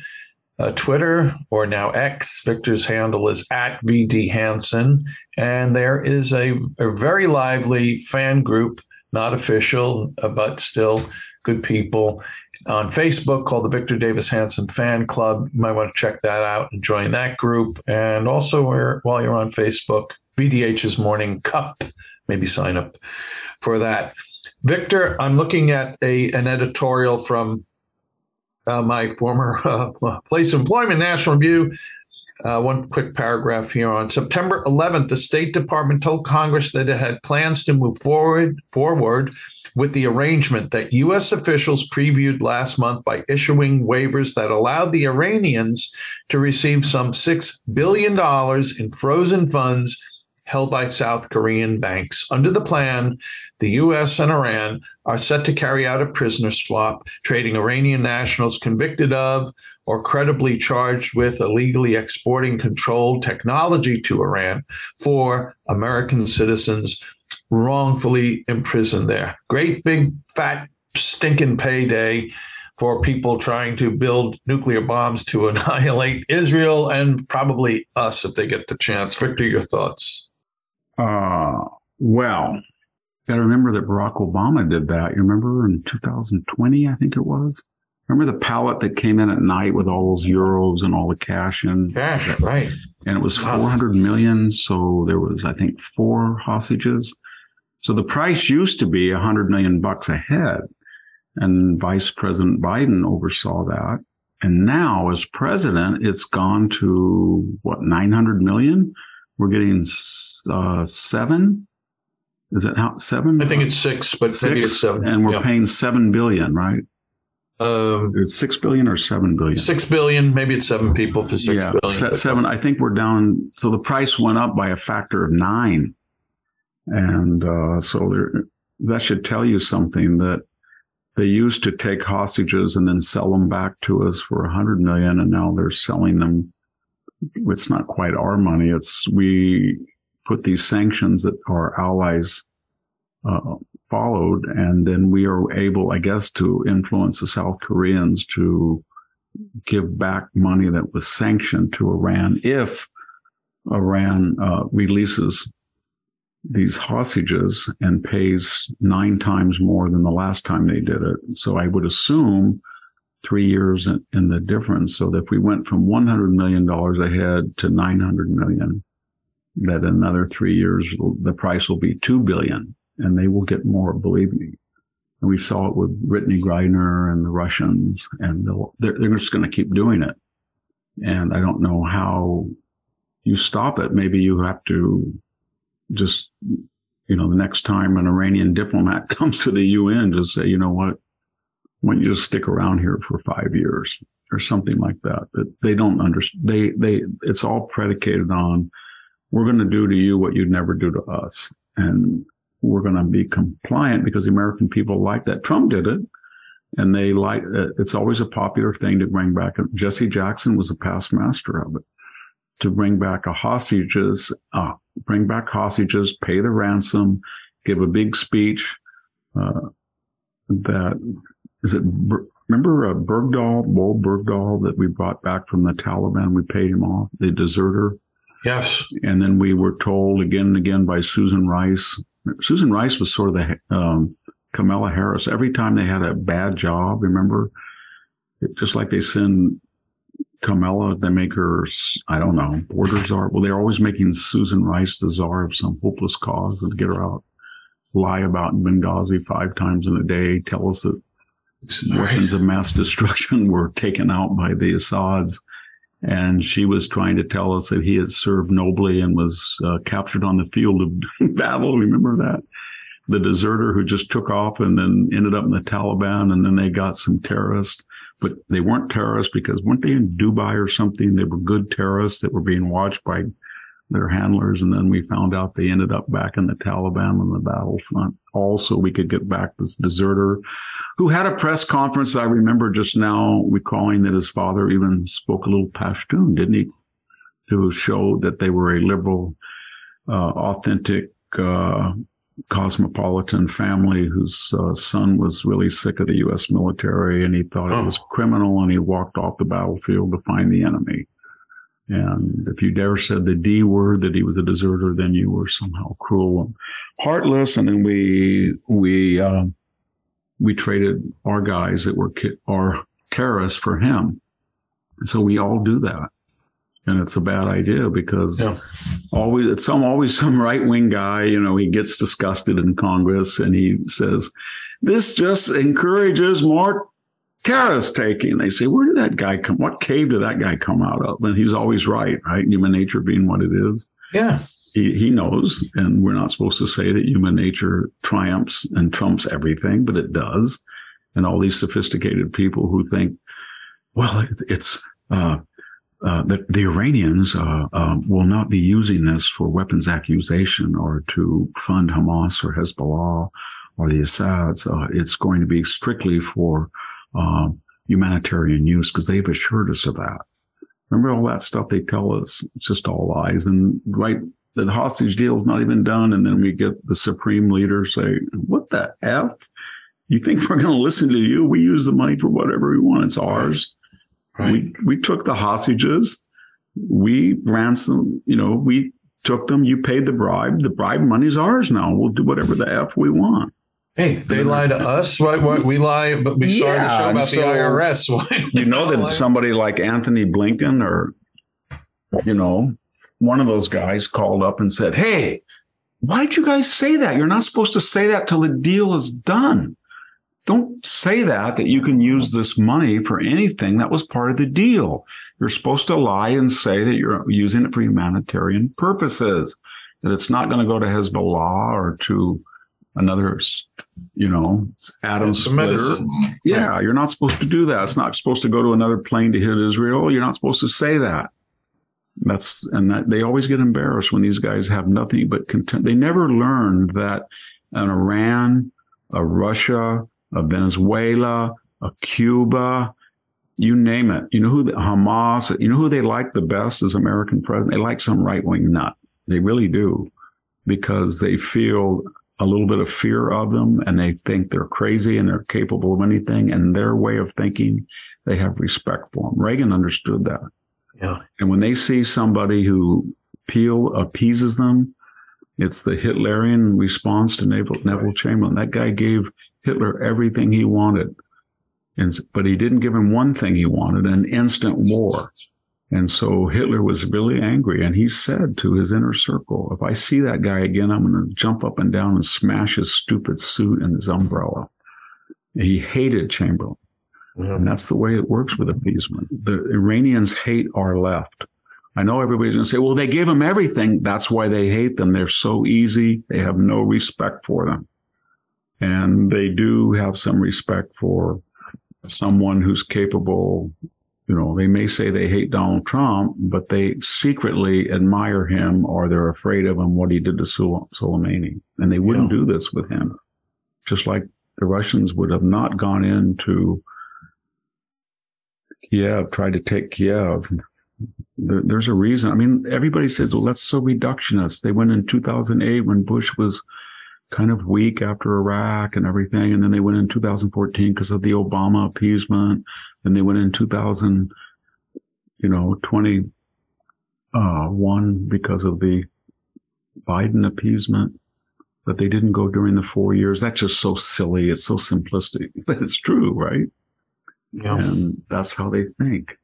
uh, Twitter or now X. Victor's handle is at VD Hanson. And there is a, a very lively fan group, not official, uh, but still good people on Facebook called the Victor Davis Hanson Fan Club. You might want to check that out and join that group. And also, while you're on Facebook, VDH's Morning Cup, maybe sign up for that. Victor, I'm looking at a an editorial from uh, my former uh, place of employment, National Review. Uh, one quick paragraph here on September 11th, the State Department told Congress that it had plans to move forward forward with the arrangement that U.S. officials previewed last month by issuing waivers that allowed the Iranians to receive some $6 billion in frozen funds held by South Korean banks. Under the plan, the U.S. and Iran are set to carry out a prisoner swap, trading Iranian nationals convicted of or credibly charged with illegally exporting controlled technology to Iran for American citizens wrongfully imprisoned there. Great big fat stinking payday for people trying to build nuclear bombs to annihilate Israel and probably us if they get the chance. Victor, your thoughts? Uh, well, got to remember that Barack Obama did that. You remember in 2020, I think it was. Remember the pallet that came in at night with all those euros and all the cash in? Cash, right. And it was 400 million. So there was, I think, four hostages. So the price used to be 100 million bucks a head. And Vice President Biden oversaw that. And now as president, it's gone to what, 900 million? we're getting uh, seven. Is it how seven? I think it's six, but six, maybe it's seven. And we're yeah. paying seven billion, right? Um, it's six billion or seven billion. Six billion, maybe it's seven people for six yeah, billion. Seven. I think we're down. So the price went up by a factor of nine, and uh, so there, that should tell you something that they used to take hostages and then sell them back to us for a hundred million, and now they're selling them it's not quite our money. It's we put these sanctions that our allies uh, followed, and then we are able, I guess, to influence the South Koreans to give back money that was sanctioned to Iran if Iran uh, releases these hostages and pays nine times more than the last time they did it. So I would assume three years in, in the difference. So that if we went from $100 million ahead to 900 million, that another three years, the price will be 2 billion and they will get more, believe me. And we saw it with Brittney Griner and the Russians and they're, they're just going to keep doing it. And I don't know how you stop it. Maybe you have to just, you know, the next time an Iranian diplomat comes to the UN, just say, you know what? Why don't you just stick around here for five years or something like that? But they don't understand. They, they, it's all predicated on, we're going to do to you what you'd never do to us. And we're going to be compliant because the American people like that. Trump did it. And they like, it's always a popular thing to bring back. Jesse Jackson was a past master of it to bring back a hostages, uh, bring back hostages, pay the ransom, give a big speech. Uh, that is it. Remember uh, Bergdahl, Bowe Bergdahl that we brought back from the Taliban? We paid him off, the deserter. Yes. And then we were told again and again by Susan Rice. Susan Rice was sort of the um, Kamala Harris. Every time they had a bad job, remember, just like they send Kamala, they make her, I don't know, border czar. Well, they're always making Susan Rice the czar of some hopeless cause and get her out, lie about in Benghazi five times in a day, tell us that weapons of mass destruction were taken out by the Assads. And she was trying to tell us that he had served nobly and was uh, captured on the field of battle. Remember that? The deserter who just took off and then ended up in the Taliban and then they got some terrorists but they weren't terrorists because weren't they in Dubai or something? They were good terrorists that were being watched by their handlers. And then we found out they ended up back in the Taliban on the battlefront. Also, we could get back this deserter who had a press conference. I remember just now recalling that his father even spoke a little Pashtun, didn't he? To show that they were a liberal, uh, authentic, uh, cosmopolitan family whose uh, son was really sick of the U.S. military and he thought oh. it was criminal and he walked off the battlefield to find the enemy. And if you dare said the D word that he was a deserter, then you were somehow cruel and heartless. And then we, we, uh, we traded our guys that were ki- our terrorists for him. And so we all do that and it's a bad idea because yeah. always it's some always some right wing guy. You know, he gets disgusted in Congress and he says, "This just encourages more terrorist taking." They say, "Where did that guy come? What cave did that guy come out of?" And he's always right, right? Human nature being what it is. Yeah. He, he knows, and we're not supposed to say that human nature triumphs and trumps everything, but it does. And all these sophisticated people who think, well, it, it's uh, uh, that the Iranians uh, uh, will not be using this for weapons accusation or to fund Hamas or Hezbollah or the Assads. Uh, it's going to be strictly for uh, humanitarian use because they've assured us of that. Remember all that stuff they tell us? It's just all lies. And right, the hostage deal is not even done. And then we get the supreme leader say, what the F? You think we're going to listen to you? We use the money for whatever we want. It's ours. Right. We we took the hostages, we ransomed, you know, we took them, you paid the bribe. The bribe money's ours now. We'll do whatever the F we want. Hey, they lie to us. What, what we lie, but we started yeah, the show about so, the IRS. you know that somebody like Antony Blinken or, you know, one of those guys called up and said, Hey, why did you guys say that? You're not supposed to say that till the deal is done don't say that, that you can use this money for anything. That was part of the deal. You're supposed to lie and say that you're using it for humanitarian purposes, that it's not going to go to Hezbollah or to another, you know, atom splitter. Yeah, you're not supposed to do that. It's not supposed to go to another plane to hit Israel. You're not supposed to say that. That's and that they always get embarrassed when these guys have nothing but contempt. They never learned that an Iran, a Russia, a Venezuela, a Cuba, you name it. You know who the Hamas, you know who they like the best as American president? They like some right wing nut. They really do because they feel a little bit of fear of them and they think they're crazy and they're capable of anything. And their way of thinking, they have respect for them. Reagan understood that. Yeah. And when they see somebody who Peel appeases them, it's the Hitlerian response to Neville, Neville Chamberlain. That guy gave Hitler everything he wanted. And, but he didn't give him one thing he wanted, an instant war. And so Hitler was really angry. And he said to his inner circle, if I see that guy again, I'm going to jump up and down and smash his stupid suit and his umbrella. He hated Chamberlain. And that's the way it works with appeasement. The Iranians hate our left. I know everybody's going to say, well, they give them everything. That's why they hate them. They're so easy. They have no respect for them. And they do have some respect for someone who's capable. You know, they may say they hate Donald Trump, but they secretly admire him or they're afraid of him, what he did to Soleimani. And they wouldn't Yeah. do this with him. Just like the Russians would have not gone into Kiev, tried to take Kiev. There, there's a reason. I mean, everybody says, well, that's so reductionist. They went in 2008 when Bush was kind of weak after Iraq and everything. And then they went in 2014 because of the Obama appeasement. Then they went in 2000, you know, 21 uh, because of the Biden appeasement. But they didn't go during the four years. That's just so silly. It's so simplistic, but it's true, right? Yeah. And that's how they think.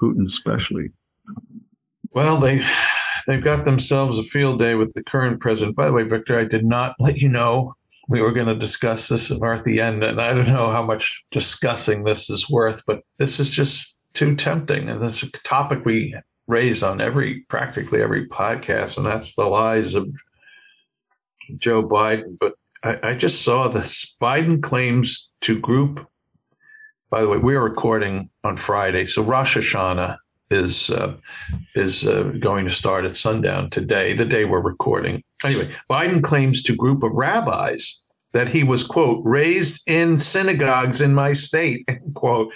Putin, especially. Well, they they've got themselves a field day with the current president. By the way, Victor, I did not let you know we were going to discuss this at the end, and I don't know how much discussing this is worth, but this is just too tempting, and that's a topic we raise on every practically every podcast, and that's the lies of Joe Biden. But I, I just saw this. Biden claims to group. By the way, we are recording on Friday, so Rosh Hashanah is uh, is uh, going to start at sundown today, the day we're recording. Anyway, Biden claims to group of rabbis that he was quote raised in synagogues in my state end quote.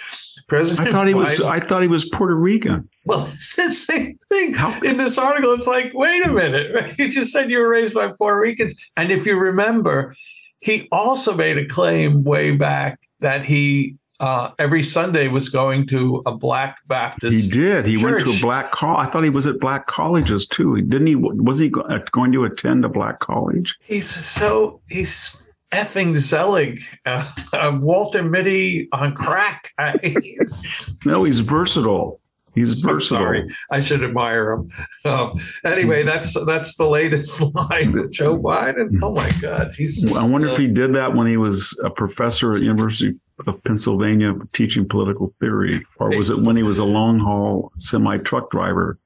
President I thought he was. I thought he was Puerto Rican. well, it's the same thing. In this article, it's like, wait a minute. You just said you were raised by Puerto Ricans. And if you remember, he also made a claim way back that he uh, every Sunday was going to a black Baptist. He did. He went to a black call. I thought he was at black colleges too. He didn't. He was he uh, going to attend a black college? He's so he's effing Zelig, uh, uh, Walter Mitty on crack. Uh, he's- No, he's versatile. He's I'm versatile. sorry, I should admire him. Um, anyway, that's that's the latest line that Joe Biden. Oh my God, he's. Just, I wonder uh, if he did that when he was a professor at University of Pennsylvania teaching political theory, or was it when he was a long haul semi truck driver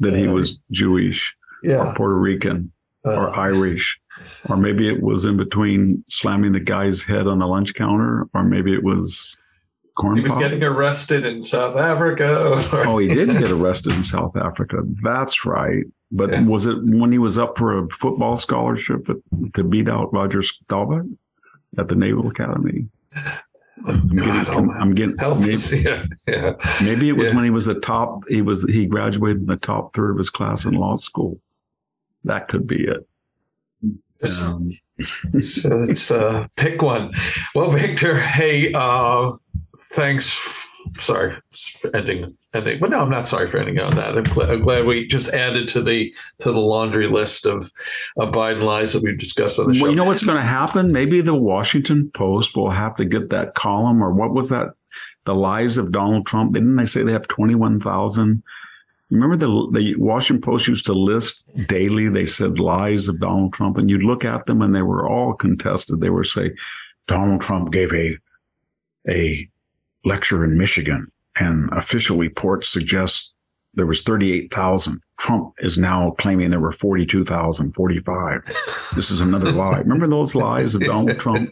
that he was Jewish yeah. or Puerto Rican or Uh, Irish, or maybe it was in between slamming the guy's head on the lunch counter, or maybe it was corn he was pop. getting arrested in South Africa. Oh, he didn't get arrested in South Africa. That's right. But Yeah. was it when he was up for a football scholarship at, to beat out Roger Staubach at the Naval Academy? I'm getting, God, I'm getting help maybe. Yeah, yeah. maybe it was Yeah. when he was the top. He was he graduated in the top third of his class in law school. That could be it. Um, so let's uh, pick one. Well, Victor, hey, uh, thanks. Sorry for ending ending, but no, I'm not sorry for ending on that. I'm, gl- I'm glad we just added to the to the laundry list of, of Biden lies that we've discussed on the show. well, you know what's going to happen? Maybe the Washington Post will have to get that column, or what was that? The lies of Donald Trump. Didn't they say they have twenty one thousand? Remember the the Washington Post used to list daily. They said lies of Donald Trump, and you'd look at them, and they were all contested. They were say Donald Trump gave a a lecture in Michigan, and official reports suggest there was 38,000. Trump is now claiming there were 42,000, 45. This is another lie. Remember those lies of Donald Trump?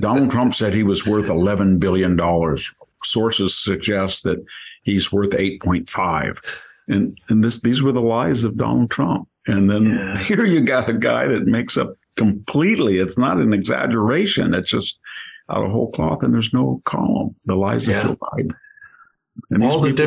Donald Trump said he was worth $11 billion. Sources suggest that he's worth 8.5. And, and this, these were the lies of Donald Trump. And then Yeah. here you got a guy that makes up completely. It's not an exaggeration. It's just out of whole cloth and there's no column. The lies Yeah. of Joe Biden. And these all the people,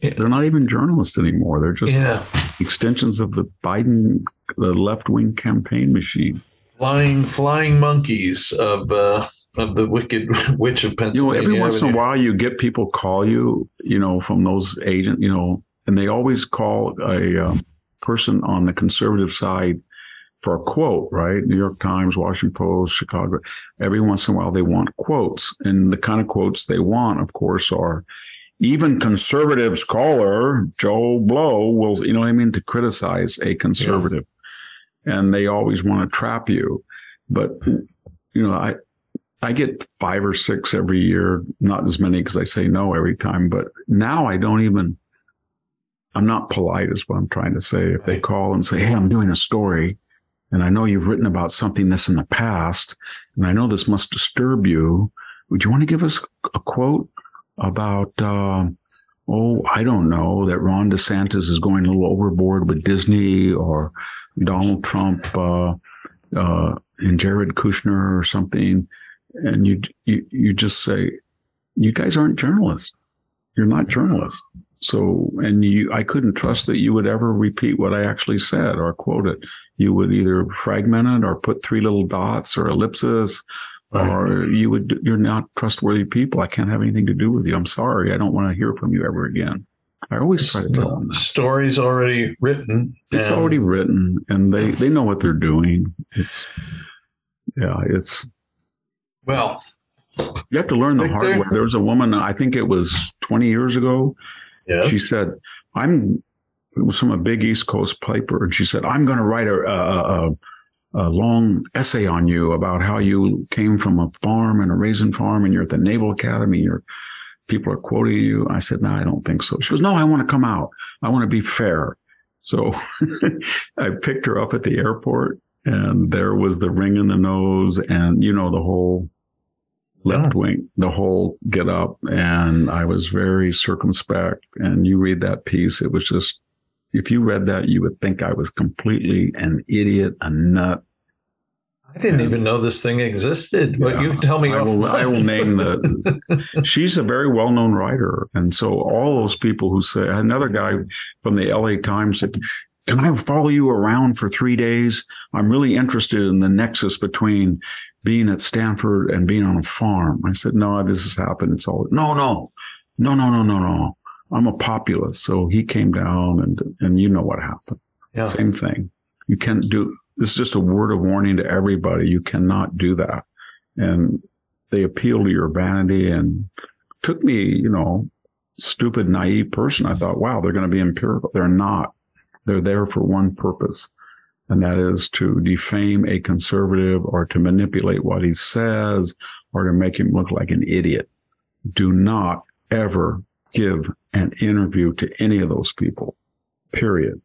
different. they're not even journalists anymore. They're just Yeah, extensions of the Biden, the left wing campaign machine. flying flying monkeys of uh, of the wicked witch of Pennsylvania. You know, every once in a while you get people call you, you know, from those agents, you know, and they always call a um, person on the conservative side for a quote, right? New York Times, Washington Post, Chicago. Every once in a while, they want quotes, and the kind of quotes they want, of course, are even conservative scholar Joe Blow will, you know what I mean, to criticize a conservative, yeah. and they always want to trap you. But you know, I I get five or six every year, not as many because I say no every time. But now I don't even. I'm not polite, is what I'm trying to say. If they call and say, "Hey, I'm doing a story," and I know you've written about something this in the past, and I know this must disturb you. Would you want to give us a quote about, uh, oh, I don't know, that Ron DeSantis is going a little overboard with Disney or Donald Trump uh, uh, and Jared Kushner or something, and you you you just say, you guys aren't journalists. You're not journalists. So, and you, I couldn't trust that you would ever repeat what I actually said or quote it. You would either fragment it or put three little dots or ellipses, right. or you would, you're not trustworthy people. I can't have anything to do with you. I'm sorry. I don't want to hear from you ever again. I always try to tell them. The story's already written. It's and... already written and they, they know what they're doing. It's, yeah, it's, well, you have to learn the hard way. There was a woman, I think it was 20 years ago. Yes. She said, I'm, it was from a big East Coast paper. And she said, I'm going to write a, a, a, a, long essay on you about how you came from a farm and a raisin farm and you're at the Naval Academy. Your people are quoting you. I said, no, I don't think so. She goes, no, I want to come out. I want to be fair. So I picked her up at the airport and there was the ring in the nose and, you know, the whole left wing, the whole get up. And I was very circumspect. And you read that piece, it was just, if you read that, you would think I was completely an idiot, a nut. I didn't and, even know this thing existed. But yeah, you tell me. I will, I will name the. she's a very well-known writer, and so all those people who say another guy from the L.A. Times said, "Can I follow you around for three days? I'm really interested in the nexus between being at Stanford and being on a farm. I said, no, this has happened. It's all, no, no, no, no, no, no, no. I'm a populist. So he came down and, and you know what happened. Yeah. Same thing. You can't do, this is just a word of warning to everybody. You cannot do that. And they appeal to your vanity and took me, you know, stupid, naive person. I thought, wow, they're going to be empirical. They're not. They're there for one purpose and that is to defame a conservative or to manipulate what he says or to make him look like an idiot. Do not ever give an interview to any of those people, period.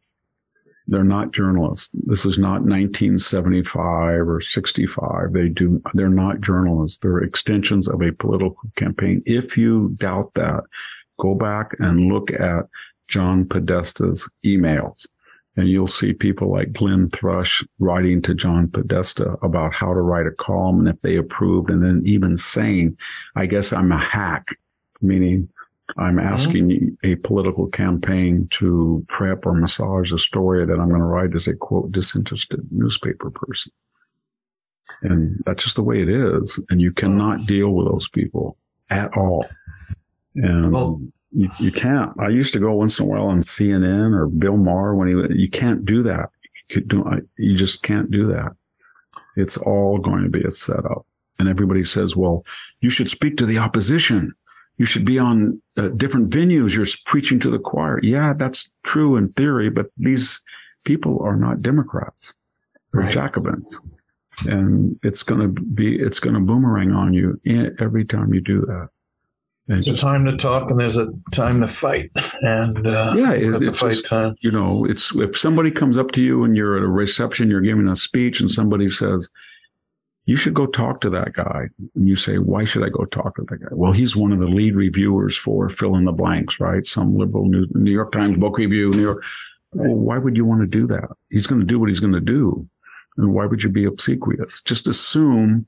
They're not journalists. This is not 1975 or 65. They do, they're not journalists. They're extensions of a political campaign. If you doubt that, go back and look at John Podesta's emails and you'll see people like Glenn Thrush writing to John Podesta about how to write a column and if they approved, and then even saying, I guess I'm a hack, meaning I'm mm-hmm. asking mm-hmm. a political campaign to prep or massage a story that I'm going to write as a quote disinterested newspaper person. And that's just the way it is. And you cannot deal with those people at all. And well, you, you can't. I used to go once in a while on CNN or Bill Maher when he, you can't do that. You, do, you just can't do that. It's all going to be a setup. And everybody says, well, you should speak to the opposition. You should be on uh, different venues. You're preaching to the choir. Yeah, that's true in theory, but these people are not Democrats. They're right. Jacobins. And it's going to be, it's going to boomerang on you every time you do that. There's a time to talk and there's a time to fight. And uh, yeah, it, it's fight just, time. You know, it's if somebody comes up to you and you're at a reception, you're giving a speech, and somebody says, "You should go talk to that guy," and you say, "Why should I go talk to that guy?" Well, he's one of the lead reviewers for fill in the blanks, right? Some liberal New, New York Times book review, New York. Well, why would you want to do that? He's going to do what he's going to do. And why would you be obsequious? Just assume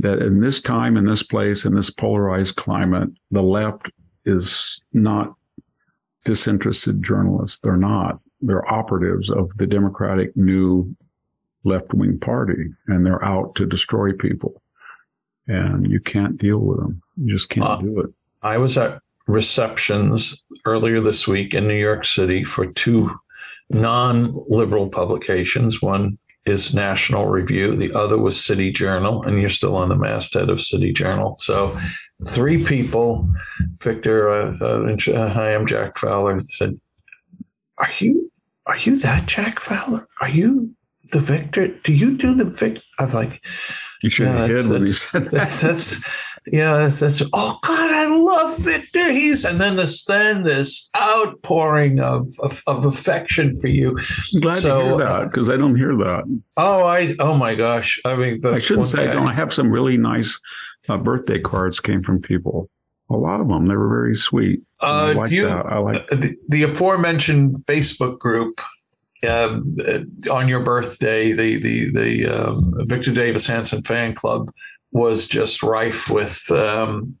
that in this time, in this place, in this polarized climate, the left is not disinterested journalists. They're not. They're operatives of the Democratic new left wing party, and they're out to destroy people. And you can't deal with them. You just can't uh, do it. I was at receptions earlier this week in New York City for two non liberal publications, one is National Review. The other was City Journal, and you're still on the masthead of City Journal. So, three people. Victor, uh, uh, hi, I'm Jack Fowler. Said, "Are you are you that Jack Fowler? Are you the Victor? Do you do the Victor?" I was like, "You should have you said that." That's, that's yeah, that's, that's oh God, I love Victor. He's and then this then this outpouring of of, of affection for you. I'm glad so, to hear that because I don't hear that. Oh, I oh my gosh. I mean, I shouldn't say I don't. I have some really nice uh, birthday cards came from people. A lot of them. They were very sweet. Uh, I like you, that. I like uh, the, the aforementioned Facebook group um, uh, on your birthday, the the the um, Victor Davis Hanson fan club was just rife with um,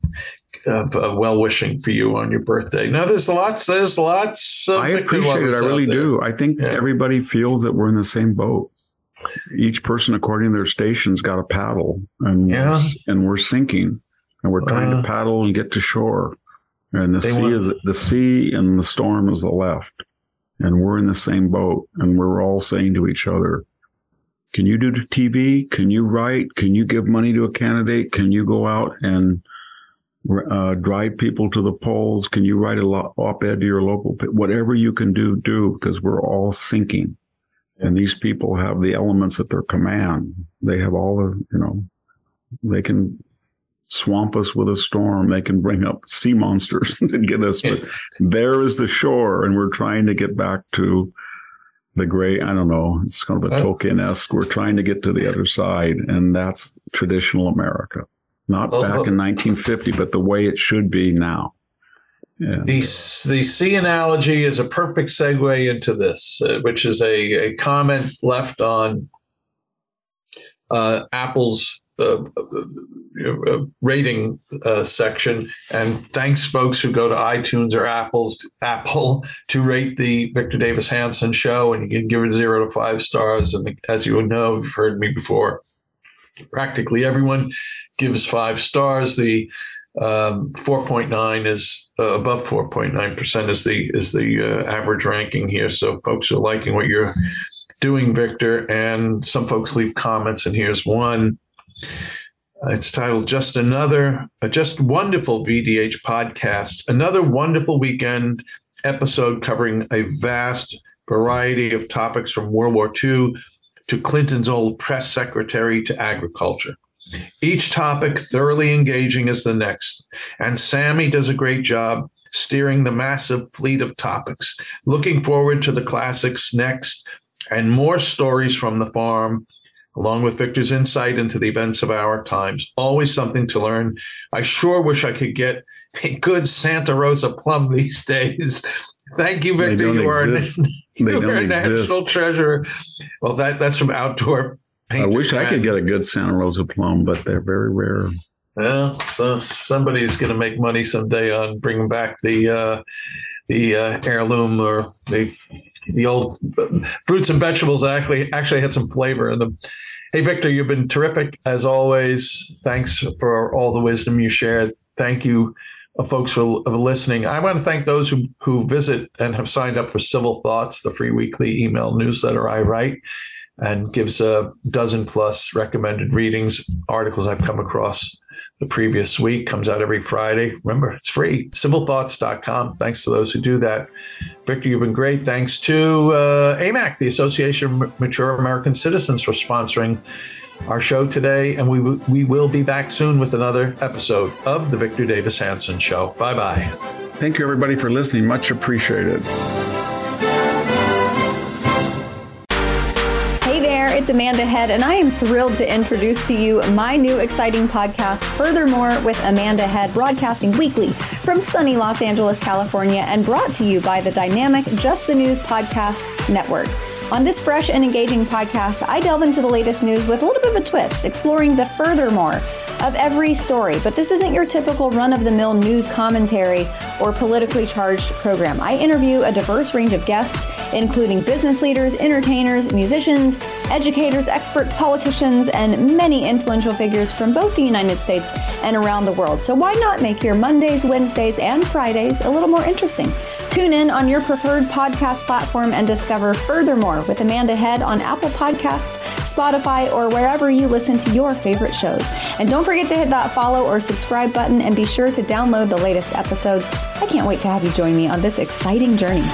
of, uh, well wishing for you on your birthday. Now, there's lots. There's lots. I appreciate it. I really do. I think yeah. everybody feels that we're in the same boat. Each person, according to their station's got a paddle, and yeah. we're, and we're sinking, and we're trying uh, to paddle and get to shore. And the sea want- is the sea, and the storm is the left, and we're in the same boat, and we're all saying to each other, can you do TV? Can you write? Can you give money to a candidate? Can you go out and uh, drive people to the polls? Can you write a op-ed to your local? Whatever you can do, do because we're all sinking. And these people have the elements at their command. They have all the, you know, they can swamp us with a storm. They can bring up sea monsters and get us. But there is the shore, and we're trying to get back to the gray, I don't know, it's kind of a Tolkien esque. We're trying to get to the other side, and that's traditional America. Not back in 1950, but the way it should be now. Yeah. The, the sea analogy is a perfect segue into this, uh, which is a, a comment left on uh, Apple's uh, uh, rating uh, section. And thanks, folks who go to iTunes or Apple's Apple to rate the Victor Davis Hanson show, and you can give it zero to five stars. And as you would know, you've heard me before. Practically everyone gives five stars. The um, 4.9 is uh, above 4.9 percent is the is the uh, average ranking here. So folks are liking what you're doing, Victor, and some folks leave comments. And here's one. It's titled Just Another, uh, Just Wonderful VDH Podcast. Another wonderful weekend episode covering a vast variety of topics from World War II to Clinton's old press secretary to agriculture. Each topic thoroughly engaging as the next. And Sammy does a great job steering the massive fleet of topics. Looking forward to the classics next and more stories from the farm along with Victor's insight into the events of our times. Always something to learn. I sure wish I could get a good Santa Rosa plum these days. Thank you, Victor. You are, a, you are a national treasure. Well, that that's from outdoor. I wish I could get a good Santa Rosa plum, but they're very rare. Well, so somebody's going to make money someday on bringing back the uh, the uh, heirloom or the the old fruits and vegetables. Actually, actually had some flavor in them. Hey, Victor, you've been terrific as always. Thanks for all the wisdom you shared. Thank you, uh, folks, for, for listening. I want to thank those who who visit and have signed up for Civil Thoughts, the free weekly email newsletter I write and gives a dozen plus recommended readings, articles I've come across the previous week. Comes out every Friday. Remember, it's free. Civilthoughts.com. Thanks to those who do that. Victor, you've been great. Thanks to uh, AMAC, the Association of Mature American Citizens, for sponsoring our show today. And we, w- we will be back soon with another episode of The Victor Davis Hanson Show. Bye bye. Thank you, everybody, for listening. Much appreciated. It's Amanda Head, and I am thrilled to introduce to you my new exciting podcast, Furthermore, with Amanda Head, broadcasting weekly from sunny Los Angeles, California, and brought to you by the dynamic Just the News Podcast Network. On this fresh and engaging podcast, I delve into the latest news with a little bit of a twist, exploring the furthermore of every story. But this isn't your typical run of the mill news commentary or politically charged program. I interview a diverse range of guests, including business leaders, entertainers, musicians, educators, experts, politicians, and many influential figures from both the United States and around the world. So why not make your Mondays, Wednesdays, and Fridays a little more interesting? Tune in on your preferred podcast platform and discover furthermore with Amanda Head on Apple Podcasts, Spotify, or wherever you listen to your favorite shows. And don't forget to hit that follow or subscribe button and be sure to download the latest episodes. I can't wait to have you join me on this exciting journey.